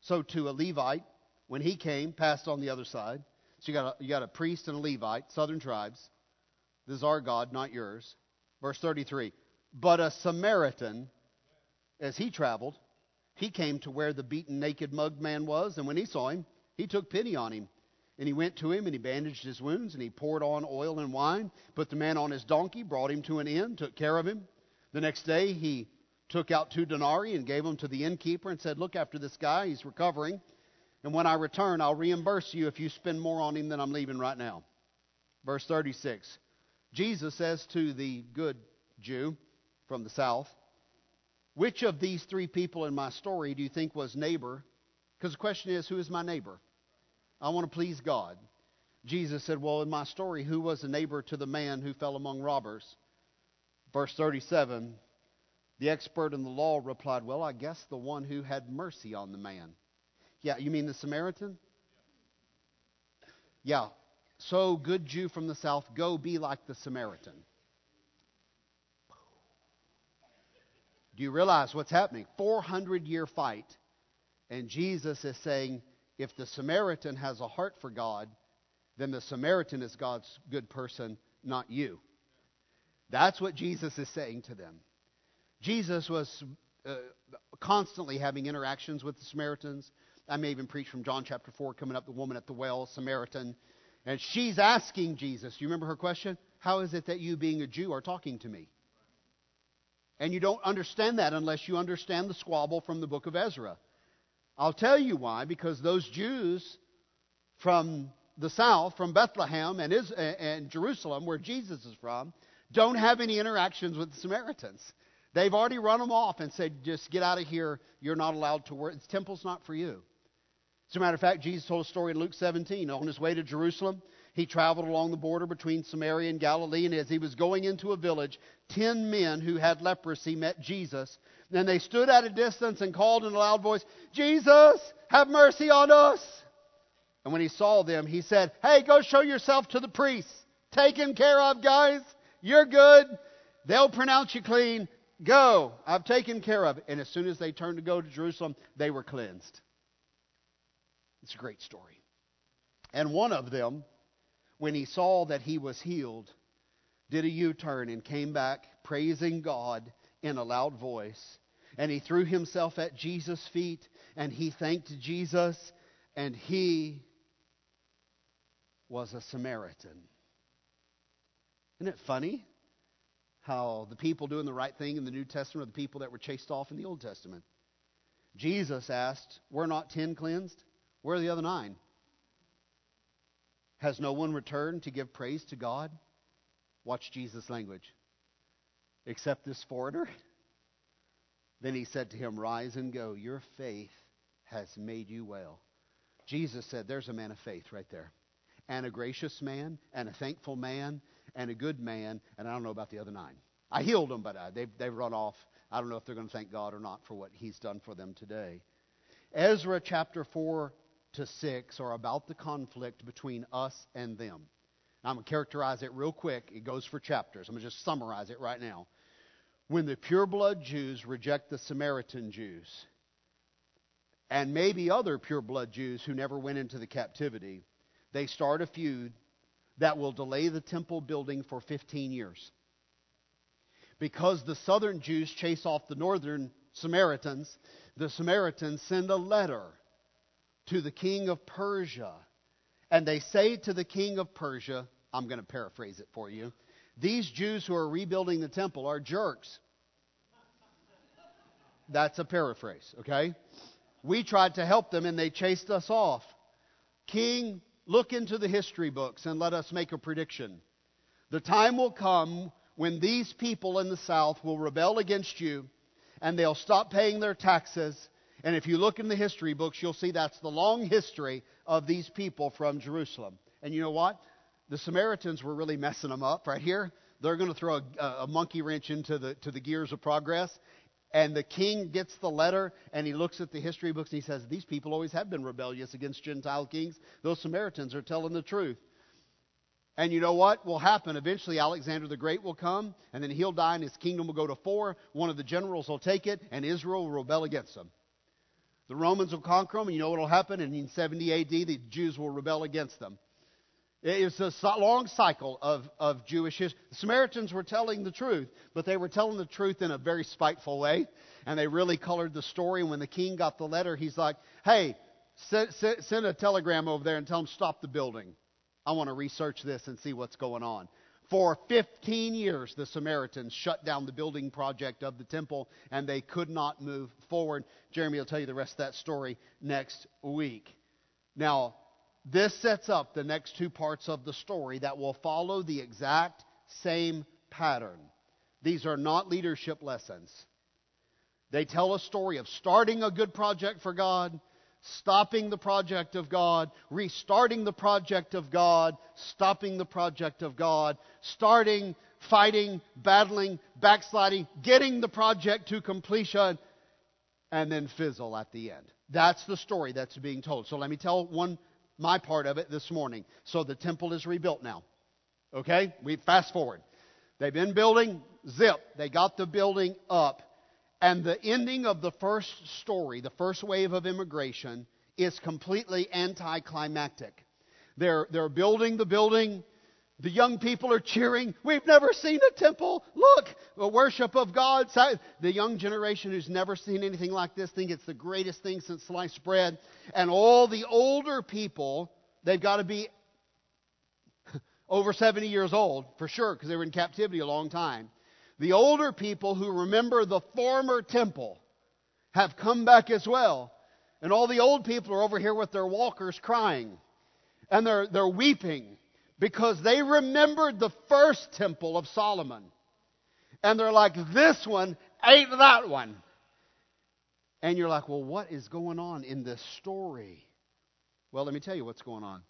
so too a Levite, when he came, passed on the other side. So you got a, you got a priest and a Levite, southern tribes. This is our God, not yours. Verse 33 But a Samaritan, as he traveled, he came to where the beaten, naked, mugged man was, and when he saw him, he took pity on him. And he went to him and he bandaged his wounds and he poured on oil and wine, put the man on his donkey, brought him to an inn, took care of him. The next day he took out two denarii and gave them to the innkeeper and said, Look after this guy, he's recovering. And when I return, I'll reimburse you if you spend more on him than I'm leaving right now. Verse 36 Jesus says to the good Jew from the south, Which of these three people in my story do you think was neighbor? Because the question is, who is my neighbor? I want to please God. Jesus said, Well, in my story, who was a neighbor to the man who fell among robbers? Verse 37 The expert in the law replied, Well, I guess the one who had mercy on the man. Yeah, you mean the Samaritan? Yeah, so, good Jew from the south, go be like the Samaritan. Do you realize what's happening? 400 year fight. And Jesus is saying, if the Samaritan has a heart for God, then the Samaritan is God's good person, not you. That's what Jesus is saying to them. Jesus was uh, constantly having interactions with the Samaritans. I may even preach from John chapter 4, coming up, the woman at the well, Samaritan. And she's asking Jesus, you remember her question? How is it that you, being a Jew, are talking to me? And you don't understand that unless you understand the squabble from the book of Ezra. I'll tell you why, because those Jews from the south, from Bethlehem and, and Jerusalem, where Jesus is from, don't have any interactions with the Samaritans. They've already run them off and said, just get out of here. You're not allowed to work. The temple's not for you. As a matter of fact, Jesus told a story in Luke 17. On his way to Jerusalem, he traveled along the border between Samaria and Galilee, and as he was going into a village, ten men who had leprosy met Jesus. Then they stood at a distance and called in a loud voice, Jesus, have mercy on us. And when he saw them, he said, Hey, go show yourself to the priests. Taken care of, guys. You're good. They'll pronounce you clean. Go. I've taken care of it. And as soon as they turned to go to Jerusalem, they were cleansed. It's a great story. And one of them, when he saw that he was healed, did a U turn and came back praising God in a loud voice. And he threw himself at Jesus' feet and he thanked Jesus, and he was a Samaritan. Isn't it funny how the people doing the right thing in the New Testament are the people that were chased off in the Old Testament? Jesus asked, Were not ten cleansed? Where are the other nine? Has no one returned to give praise to God? Watch Jesus' language. Except this foreigner? Then he said to him, Rise and go. Your faith has made you well. Jesus said, There's a man of faith right there. And a gracious man, and a thankful man, and a good man, and I don't know about the other nine. I healed them, but uh, they've, they've run off. I don't know if they're going to thank God or not for what He's done for them today. Ezra chapter 4 to 6 are about the conflict between us and them. I'm going to characterize it real quick. It goes for chapters. I'm going to just summarize it right now. When the pure-blood Jews reject the Samaritan Jews, and maybe other pure-blood Jews who never went into the captivity, they start a feud that will delay the temple building for 15 years. Because the southern Jews chase off the northern Samaritans, the Samaritans send a letter to the king of Persia. And they say to the king of Persia, I'm going to paraphrase it for you. These Jews who are rebuilding the temple are jerks. That's a paraphrase, okay? We tried to help them and they chased us off. King, look into the history books and let us make a prediction. The time will come when these people in the South will rebel against you and they'll stop paying their taxes. And if you look in the history books, you'll see that's the long history of these people from Jerusalem. And you know what? The Samaritans were really messing them up right here. They're going to throw a, a monkey wrench into the, to the gears of progress. And the king gets the letter and he looks at the history books and he says, These people always have been rebellious against Gentile kings. Those Samaritans are telling the truth. And you know what will happen? Eventually, Alexander the Great will come, and then he'll die, and his kingdom will go to four. One of the generals will take it, and Israel will rebel against them. The Romans will conquer them, and you know what will happen? And in 70 AD, the Jews will rebel against them. It's a long cycle of, of Jewish history. The Samaritans were telling the truth, but they were telling the truth in a very spiteful way, and they really colored the story. When the king got the letter, he's like, hey, send, send a telegram over there and tell them stop the building. I want to research this and see what's going on. For 15 years, the Samaritans shut down the building project of the temple, and they could not move forward. Jeremy will tell you the rest of that story next week. Now, this sets up the next two parts of the story that will follow the exact same pattern. These are not leadership lessons. They tell a story of starting a good project for God, stopping the project of God, restarting the project of God, stopping the project of God, starting, fighting, battling, backsliding, getting the project to completion, and then fizzle at the end. That's the story that's being told. So let me tell one my part of it this morning. So the temple is rebuilt now. Okay? We fast forward. They've been building, zip, they got the building up. And the ending of the first story, the first wave of immigration, is completely anticlimactic. They're, they're building the building. The young people are cheering. We've never seen a temple. Look, a worship of God. The young generation who's never seen anything like this think it's the greatest thing since sliced bread. And all the older people, they've got to be [LAUGHS] over 70 years old, for sure, because they were in captivity a long time. The older people who remember the former temple have come back as well. And all the old people are over here with their walkers crying. And they're, they're weeping because they remembered the first temple of Solomon. And they're like, this one ain't that one. And you're like, well, what is going on in this story? Well, let me tell you what's going on.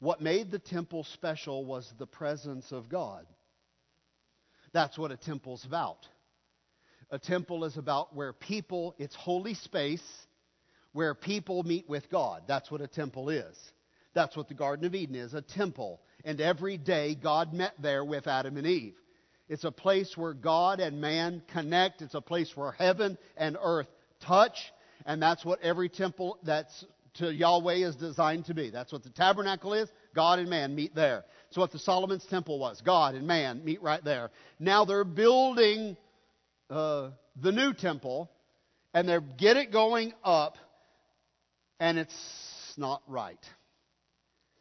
What made the temple special was the presence of God. That's what a temple's about. A temple is about where people, it's holy space, where people meet with God. That's what a temple is. That's what the Garden of Eden is a temple. And every day God met there with Adam and Eve. It's a place where God and man connect. It's a place where heaven and earth touch. And that's what every temple that's to Yahweh is designed to be. That's what the tabernacle is. God and man meet there. So what the Solomon's temple was. God and man meet right there. Now they're building uh, the new temple, and they get it going up, and it's not right.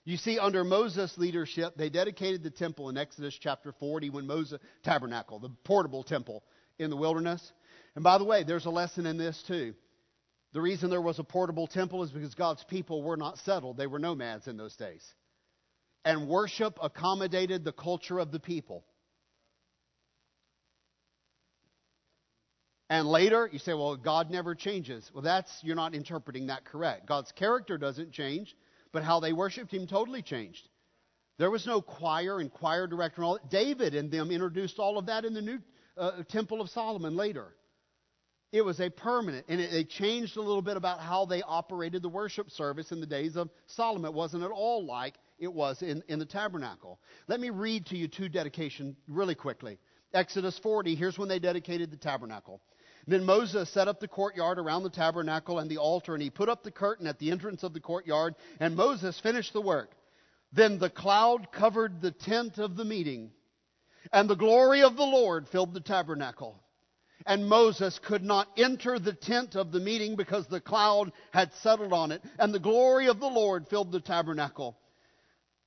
You see, under Moses' leadership, they dedicated the temple in Exodus chapter 40 when Moses, tabernacle, the portable temple in the wilderness. And by the way, there's a lesson in this too. The reason there was a portable temple is because God's people were not settled. They were nomads in those days. And worship accommodated the culture of the people. And later, you say, well, God never changes. Well, that's, you're not interpreting that correct. God's character doesn't change, but how they worshiped Him totally changed. There was no choir and choir director and all that. David and them introduced all of that in the new uh, Temple of Solomon later. It was a permanent, and it, they changed a little bit about how they operated the worship service in the days of Solomon. It wasn't at all like it was in, in the tabernacle. Let me read to you two dedication really quickly. Exodus 40, here's when they dedicated the tabernacle. Then Moses set up the courtyard around the tabernacle and the altar, and he put up the curtain at the entrance of the courtyard, and Moses finished the work. Then the cloud covered the tent of the meeting, and the glory of the Lord filled the tabernacle. And Moses could not enter the tent of the meeting because the cloud had settled on it, and the glory of the Lord filled the tabernacle.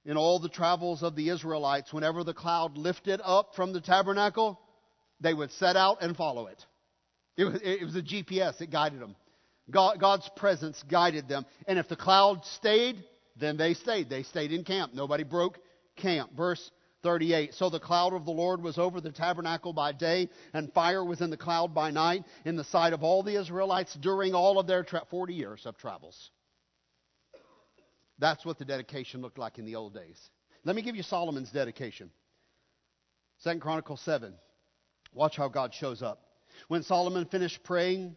In all the travels of the Israelites, whenever the cloud lifted up from the tabernacle, they would set out and follow it. It was, it was a GPS, it guided them. God, God's presence guided them. And if the cloud stayed, then they stayed. They stayed in camp. Nobody broke camp. Verse 38. So the cloud of the Lord was over the tabernacle by day, and fire was in the cloud by night, in the sight of all the Israelites during all of their tra- 40 years of travels. That's what the dedication looked like in the old days. Let me give you Solomon's dedication. Second Chronicles 7. Watch how God shows up. When Solomon finished praying,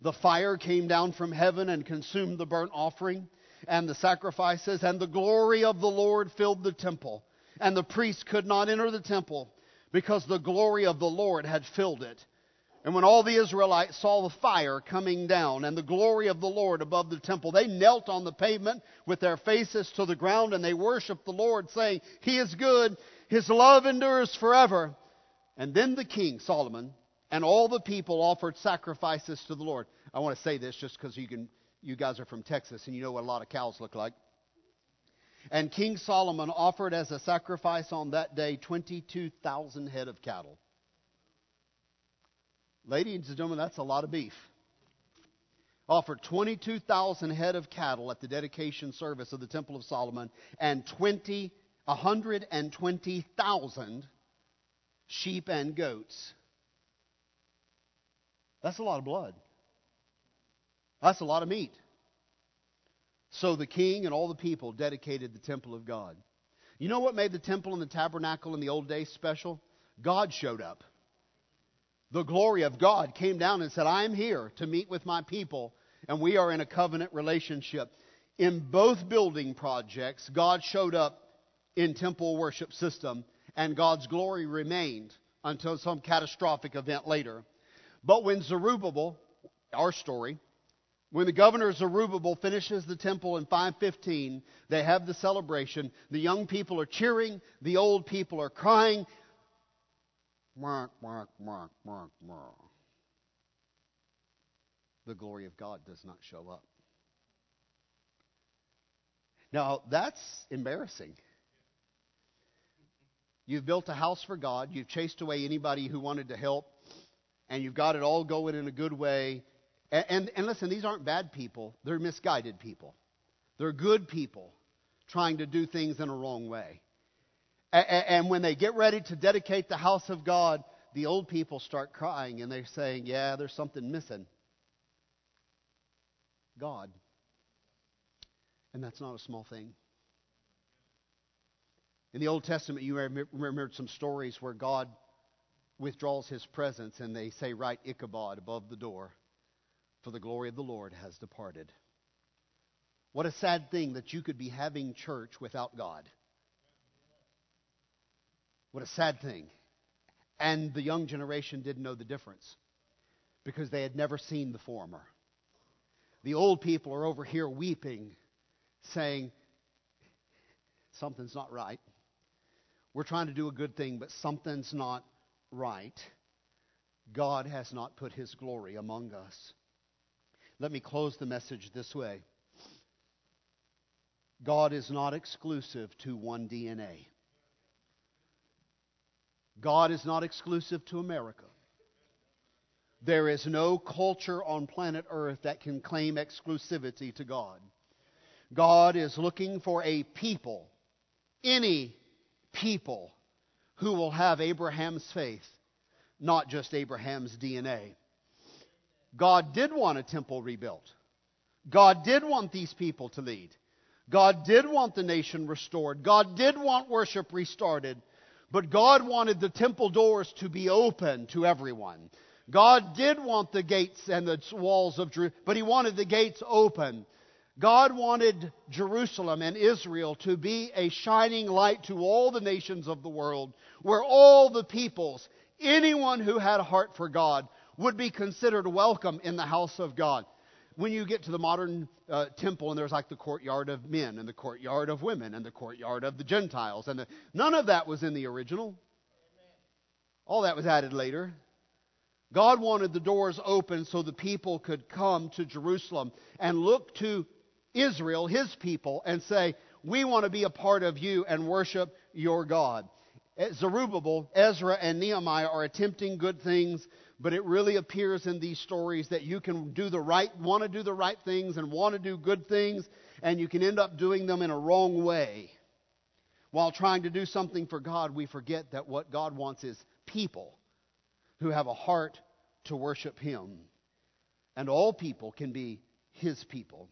the fire came down from heaven and consumed the burnt offering and the sacrifices, and the glory of the Lord filled the temple. And the priests could not enter the temple because the glory of the Lord had filled it. And when all the Israelites saw the fire coming down and the glory of the Lord above the temple, they knelt on the pavement with their faces to the ground and they worshiped the Lord, saying, He is good, His love endures forever. And then the king, Solomon, and all the people offered sacrifices to the Lord. I want to say this just because you can you guys are from Texas and you know what a lot of cows look like. And King Solomon offered as a sacrifice on that day 22,000 head of cattle. Ladies and gentlemen, that's a lot of beef. Offered 22,000 head of cattle at the dedication service of the Temple of Solomon and 20, 120,000 sheep and goats. That's a lot of blood. That's a lot of meat. So the king and all the people dedicated the temple of God. You know what made the temple and the tabernacle in the old days special? God showed up. The glory of God came down and said, I am here to meet with my people, and we are in a covenant relationship. In both building projects, God showed up in temple worship system, and God's glory remained until some catastrophic event later. But when Zerubbabel, our story, when the governor Zerubbabel finishes the temple in 515, they have the celebration. The young people are cheering, the old people are crying. Mark, mark, mark, mark, mark. The glory of God does not show up. Now, that's embarrassing. You've built a house for God, you've chased away anybody who wanted to help, and you've got it all going in a good way. And, and, and listen, these aren't bad people, they're misguided people. They're good people trying to do things in a wrong way. And, and when they get ready to dedicate the house of God, the old people start crying and they're saying, Yeah, there's something missing. God. And that's not a small thing. In the Old Testament, you remember some stories where God withdraws his presence and they say, Write Ichabod above the door, for the glory of the Lord has departed. What a sad thing that you could be having church without God. What a sad thing. And the young generation didn't know the difference because they had never seen the former. The old people are over here weeping, saying, Something's not right. We're trying to do a good thing, but something's not right. God has not put his glory among us. Let me close the message this way God is not exclusive to one DNA. God is not exclusive to America. There is no culture on planet Earth that can claim exclusivity to God. God is looking for a people, any people, who will have Abraham's faith, not just Abraham's DNA. God did want a temple rebuilt. God did want these people to lead. God did want the nation restored. God did want worship restarted. But God wanted the temple doors to be open to everyone. God did want the gates and the walls of Jerusalem, but He wanted the gates open. God wanted Jerusalem and Israel to be a shining light to all the nations of the world, where all the peoples, anyone who had a heart for God, would be considered welcome in the house of God. When you get to the modern uh, temple, and there's like the courtyard of men, and the courtyard of women, and the courtyard of the Gentiles, and the, none of that was in the original. All that was added later. God wanted the doors open so the people could come to Jerusalem and look to Israel, his people, and say, We want to be a part of you and worship your God. At Zerubbabel, Ezra, and Nehemiah are attempting good things, but it really appears in these stories that you can do the right, want to do the right things and want to do good things, and you can end up doing them in a wrong way. While trying to do something for God, we forget that what God wants is people who have a heart to worship Him. And all people can be His people.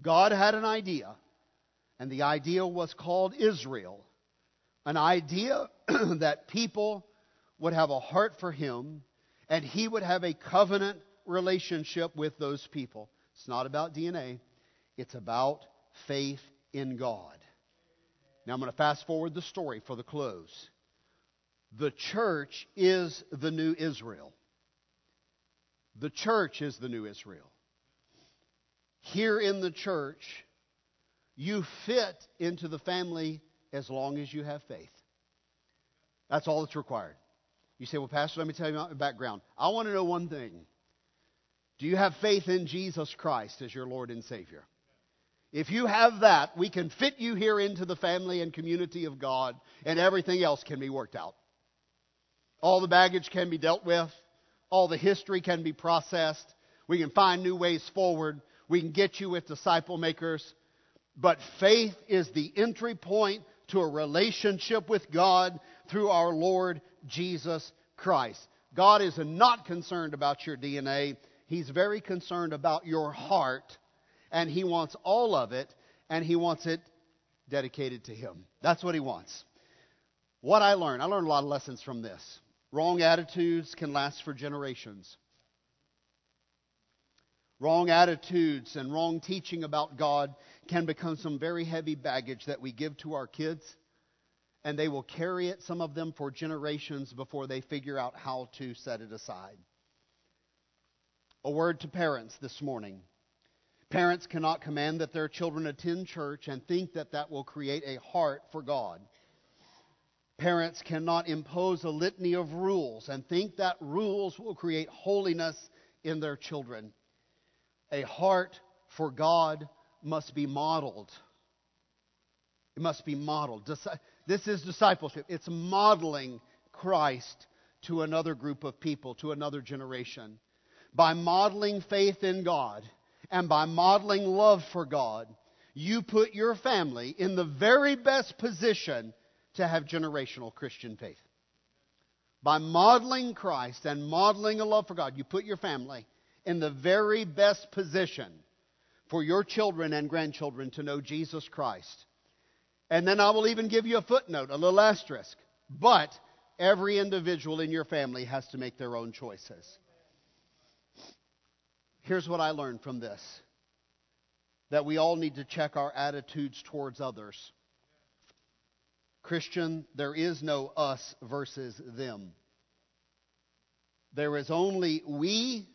God had an idea, and the idea was called Israel. An idea [CLEARS THROAT] that people would have a heart for Him, and He would have a covenant relationship with those people. It's not about DNA, it's about faith in God. Now I'm going to fast forward the story for the close. The church is the new Israel. The church is the new Israel. Here in the church, you fit into the family as long as you have faith. That's all that's required. You say, Well, Pastor, let me tell you my background. I want to know one thing. Do you have faith in Jesus Christ as your Lord and Savior? If you have that, we can fit you here into the family and community of God, and everything else can be worked out. All the baggage can be dealt with. All the history can be processed. We can find new ways forward. We can get you with disciple makers. But faith is the entry point to a relationship with God through our Lord Jesus Christ. God is not concerned about your DNA. He's very concerned about your heart, and He wants all of it, and He wants it dedicated to Him. That's what He wants. What I learned, I learned a lot of lessons from this. Wrong attitudes can last for generations. Wrong attitudes and wrong teaching about God can become some very heavy baggage that we give to our kids, and they will carry it, some of them, for generations before they figure out how to set it aside. A word to parents this morning. Parents cannot command that their children attend church and think that that will create a heart for God. Parents cannot impose a litany of rules and think that rules will create holiness in their children. A heart for God must be modeled. It must be modeled. This is discipleship. It's modeling Christ to another group of people, to another generation. By modeling faith in God and by modeling love for God, you put your family in the very best position to have generational Christian faith. By modeling Christ and modeling a love for God, you put your family in the very best position for your children and grandchildren to know Jesus Christ. And then I will even give you a footnote, a little asterisk. But every individual in your family has to make their own choices. Here's what I learned from this that we all need to check our attitudes towards others. Christian, there is no us versus them. There is only we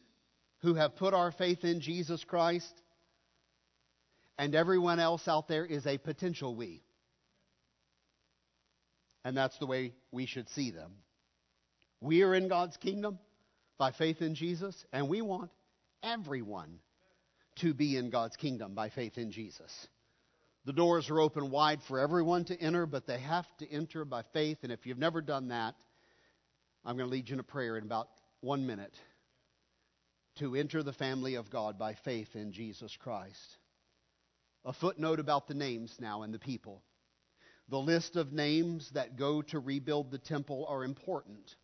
who have put our faith in Jesus Christ, and everyone else out there is a potential we. And that's the way we should see them. We are in God's kingdom by faith in Jesus, and we want everyone to be in God's kingdom by faith in Jesus. The doors are open wide for everyone to enter, but they have to enter by faith. And if you've never done that, I'm going to lead you in a prayer in about one minute to enter the family of God by faith in Jesus Christ. A footnote about the names now and the people. The list of names that go to rebuild the temple are important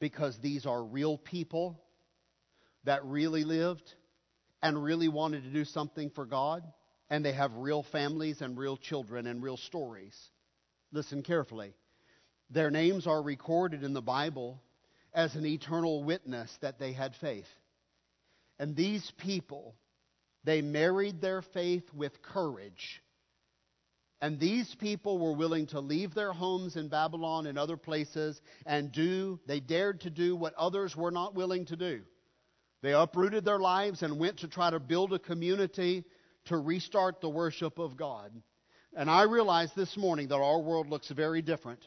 because these are real people that really lived and really wanted to do something for God, and they have real families and real children and real stories. Listen carefully. Their names are recorded in the Bible as an eternal witness that they had faith. And these people, they married their faith with courage. And these people were willing to leave their homes in Babylon and other places and do, they dared to do what others were not willing to do. They uprooted their lives and went to try to build a community to restart the worship of God. And I realize this morning that our world looks very different.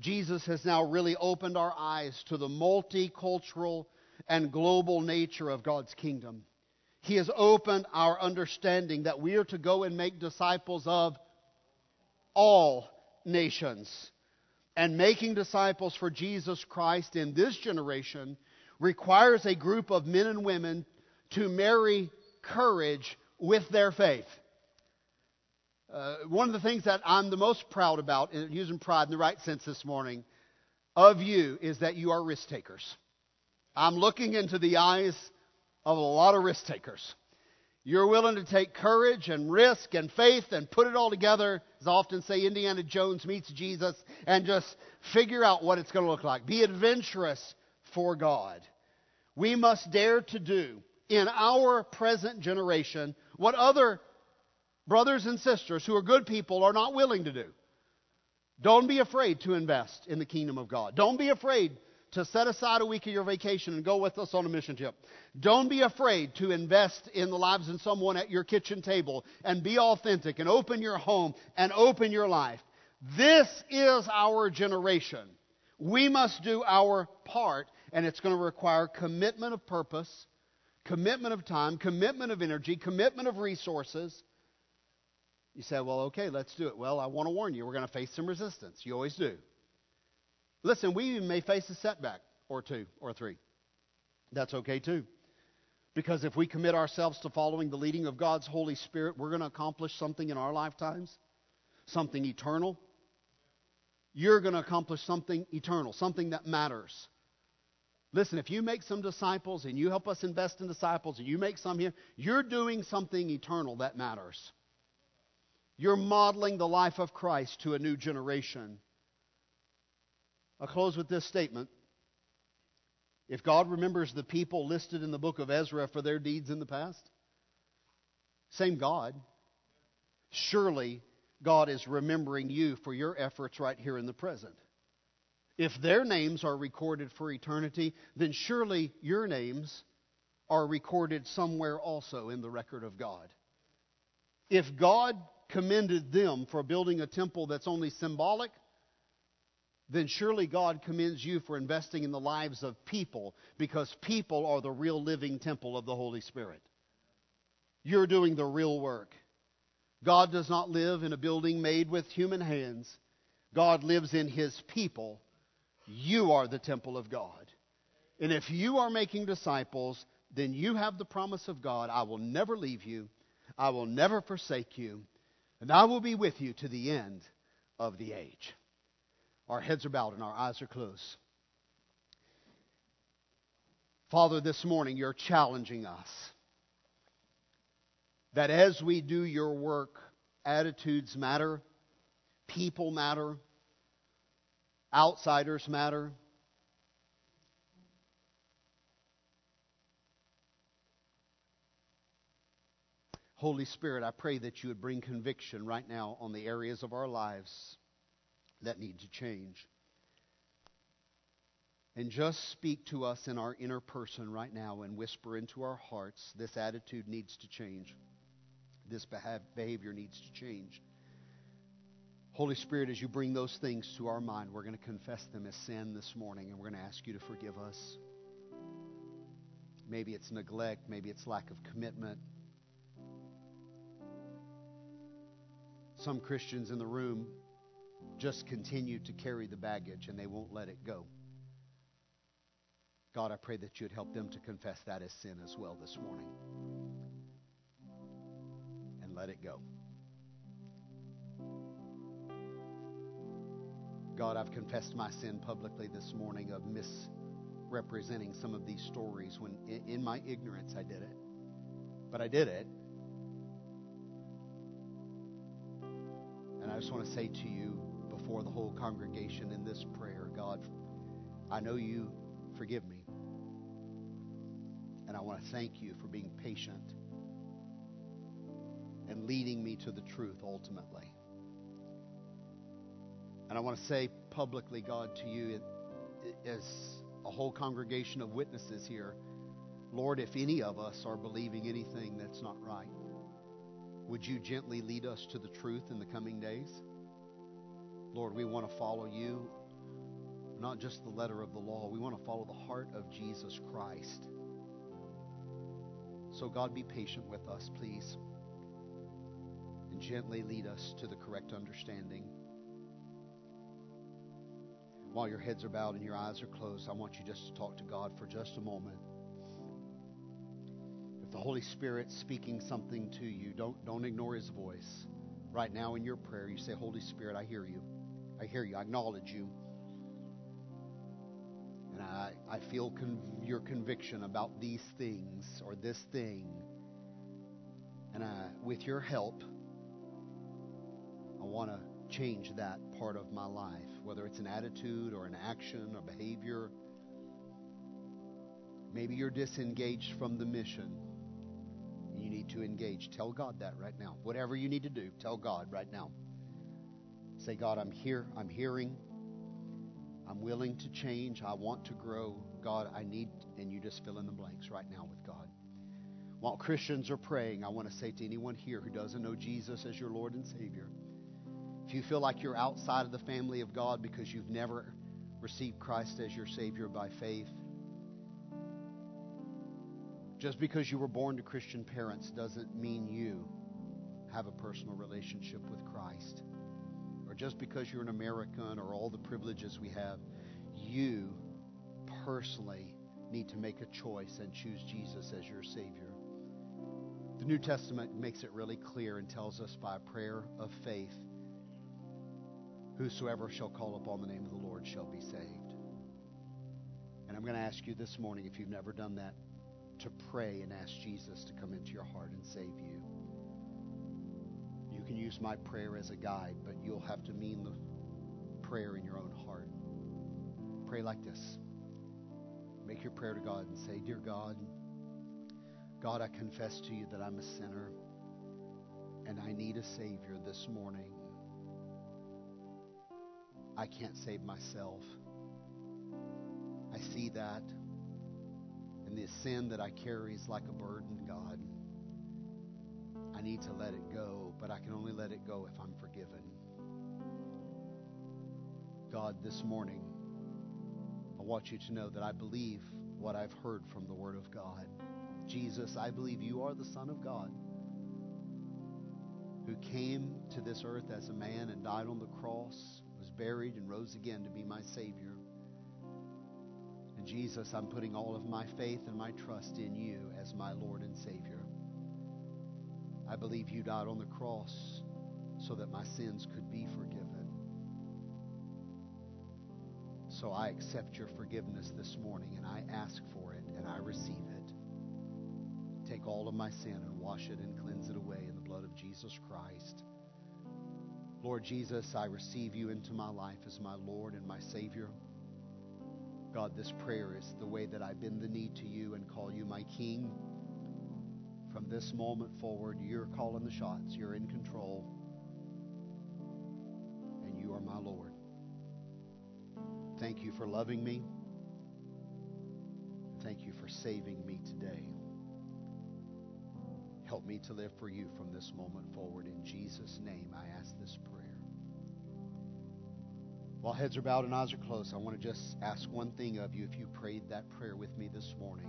Jesus has now really opened our eyes to the multicultural and global nature of God's kingdom. He has opened our understanding that we are to go and make disciples of all nations. And making disciples for Jesus Christ in this generation requires a group of men and women to marry courage with their faith. Uh, one of the things that I'm the most proud about, using pride in the right sense this morning, of you is that you are risk takers. I'm looking into the eyes of a lot of risk takers. You're willing to take courage and risk and faith and put it all together, as I often say, Indiana Jones meets Jesus, and just figure out what it's going to look like. Be adventurous for God. We must dare to do in our present generation what other brothers and sisters who are good people are not willing to do. Don't be afraid to invest in the kingdom of God. Don't be afraid to set aside a week of your vacation and go with us on a mission trip. Don't be afraid to invest in the lives of someone at your kitchen table and be authentic and open your home and open your life. This is our generation. We must do our part and it's going to require commitment of purpose, commitment of time, commitment of energy, commitment of resources. You say, well, okay, let's do it. Well, I want to warn you, we're going to face some resistance. You always do. Listen, we may face a setback or two or three. That's okay too. Because if we commit ourselves to following the leading of God's Holy Spirit, we're going to accomplish something in our lifetimes, something eternal. You're going to accomplish something eternal, something that matters. Listen, if you make some disciples and you help us invest in disciples and you make some here, you're doing something eternal that matters. You're modeling the life of Christ to a new generation. I'll close with this statement. If God remembers the people listed in the book of Ezra for their deeds in the past, same God, surely God is remembering you for your efforts right here in the present. If their names are recorded for eternity, then surely your names are recorded somewhere also in the record of God. If God commended them for building a temple that's only symbolic, then surely God commends you for investing in the lives of people because people are the real living temple of the Holy Spirit. You're doing the real work. God does not live in a building made with human hands. God lives in His people you are the temple of God. And if you are making disciples, then you have the promise of God I will never leave you, I will never forsake you, and I will be with you to the end of the age. Our heads are bowed and our eyes are closed. Father, this morning you're challenging us that as we do your work, attitudes matter, people matter. Outsiders matter. Holy Spirit, I pray that you would bring conviction right now on the areas of our lives that need to change. And just speak to us in our inner person right now and whisper into our hearts this attitude needs to change. This behavior needs to change. Holy Spirit, as you bring those things to our mind, we're going to confess them as sin this morning and we're going to ask you to forgive us. Maybe it's neglect, maybe it's lack of commitment. Some Christians in the room just continue to carry the baggage and they won't let it go. God, I pray that you'd help them to confess that as sin as well this morning. And let it go. God, I've confessed my sin publicly this morning of misrepresenting some of these stories when in my ignorance I did it. But I did it. Just want to say to you before the whole congregation in this prayer, God, I know you forgive me. And I want to thank you for being patient and leading me to the truth ultimately. And I want to say publicly, God, to you as a whole congregation of witnesses here, Lord, if any of us are believing anything that's not right, would you gently lead us to the truth in the coming days? Lord, we want to follow you, not just the letter of the law. We want to follow the heart of Jesus Christ. So, God, be patient with us, please, and gently lead us to the correct understanding. While your heads are bowed and your eyes are closed, I want you just to talk to God for just a moment. The Holy Spirit speaking something to you, don't, don't ignore his voice. Right now in your prayer, you say, Holy Spirit, I hear you. I hear you. I acknowledge you. And I, I feel your conviction about these things or this thing. And I, with your help, I want to change that part of my life, whether it's an attitude or an action or behavior. Maybe you're disengaged from the mission. You need to engage. Tell God that right now. Whatever you need to do, tell God right now. Say, God, I'm here. I'm hearing. I'm willing to change. I want to grow. God, I need, and you just fill in the blanks right now with God. While Christians are praying, I want to say to anyone here who doesn't know Jesus as your Lord and Savior, if you feel like you're outside of the family of God because you've never received Christ as your Savior by faith, just because you were born to Christian parents doesn't mean you have a personal relationship with Christ or just because you're an American or all the privileges we have, you personally need to make a choice and choose Jesus as your Savior. The New Testament makes it really clear and tells us by prayer of faith whosoever shall call upon the name of the Lord shall be saved. And I'm going to ask you this morning, if you've never done that, to pray and ask Jesus to come into your heart and save you. You can use my prayer as a guide, but you'll have to mean the prayer in your own heart. Pray like this. Make your prayer to God and say, Dear God, God, I confess to you that I'm a sinner and I need a Savior this morning. I can't save myself. I see that. And sin that I carry is like a burden, God. I need to let it go, but I can only let it go if I'm forgiven. God, this morning, I want you to know that I believe what I've heard from the Word of God. Jesus, I believe you are the Son of God who came to this earth as a man and died on the cross, was buried, and rose again to be my Savior. Jesus, I'm putting all of my faith and my trust in you as my Lord and Savior. I believe you died on the cross so that my sins could be forgiven. So I accept your forgiveness this morning and I ask for it and I receive it. Take all of my sin and wash it and cleanse it away in the blood of Jesus Christ. Lord Jesus, I receive you into my life as my Lord and my Savior. God, this prayer is the way that I bend the knee to you and call you my King. From this moment forward, you're calling the shots. You're in control. And you are my Lord. Thank you for loving me. Thank you for saving me today. Help me to live for you from this moment forward. In Jesus' name, I ask this prayer. While heads are bowed and eyes are closed, I want to just ask one thing of you. If you prayed that prayer with me this morning,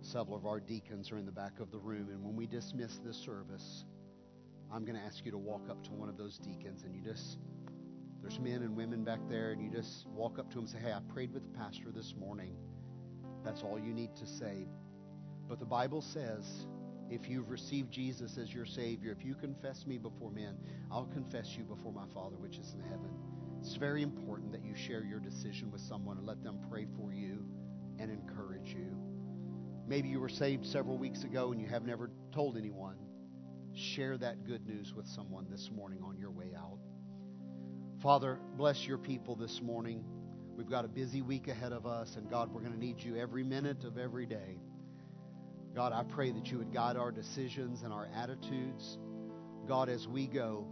several of our deacons are in the back of the room, and when we dismiss this service, I'm going to ask you to walk up to one of those deacons and you just, there's men and women back there, and you just walk up to them and say, Hey, I prayed with the pastor this morning. That's all you need to say. But the Bible says, if you've received Jesus as your Savior, if you confess me before men, I'll confess you before my Father which is in heaven. It's very important that you share your decision with someone and let them pray for you and encourage you. Maybe you were saved several weeks ago and you have never told anyone. Share that good news with someone this morning on your way out. Father, bless your people this morning. We've got a busy week ahead of us, and God, we're going to need you every minute of every day. God, I pray that you would guide our decisions and our attitudes. God, as we go,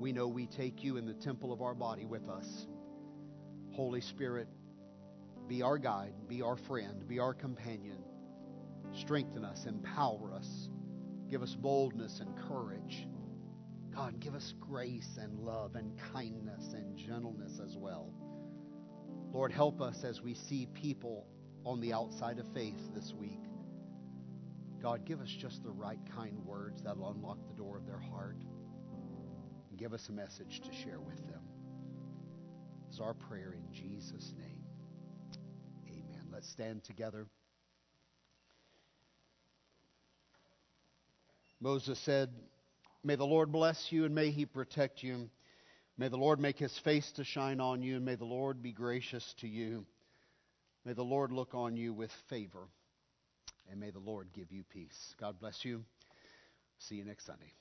we know we take you in the temple of our body with us. Holy Spirit, be our guide, be our friend, be our companion. Strengthen us, empower us, give us boldness and courage. God, give us grace and love and kindness and gentleness as well. Lord, help us as we see people on the outside of faith this week. God, give us just the right kind words that'll unlock the door of their heart give us a message to share with them. This is our prayer in Jesus' name. Amen. Let's stand together. Moses said, May the Lord bless you and may he protect you. May the Lord make his face to shine on you, and may the Lord be gracious to you. May the Lord look on you with favor, and may the Lord give you peace. God bless you. See you next Sunday.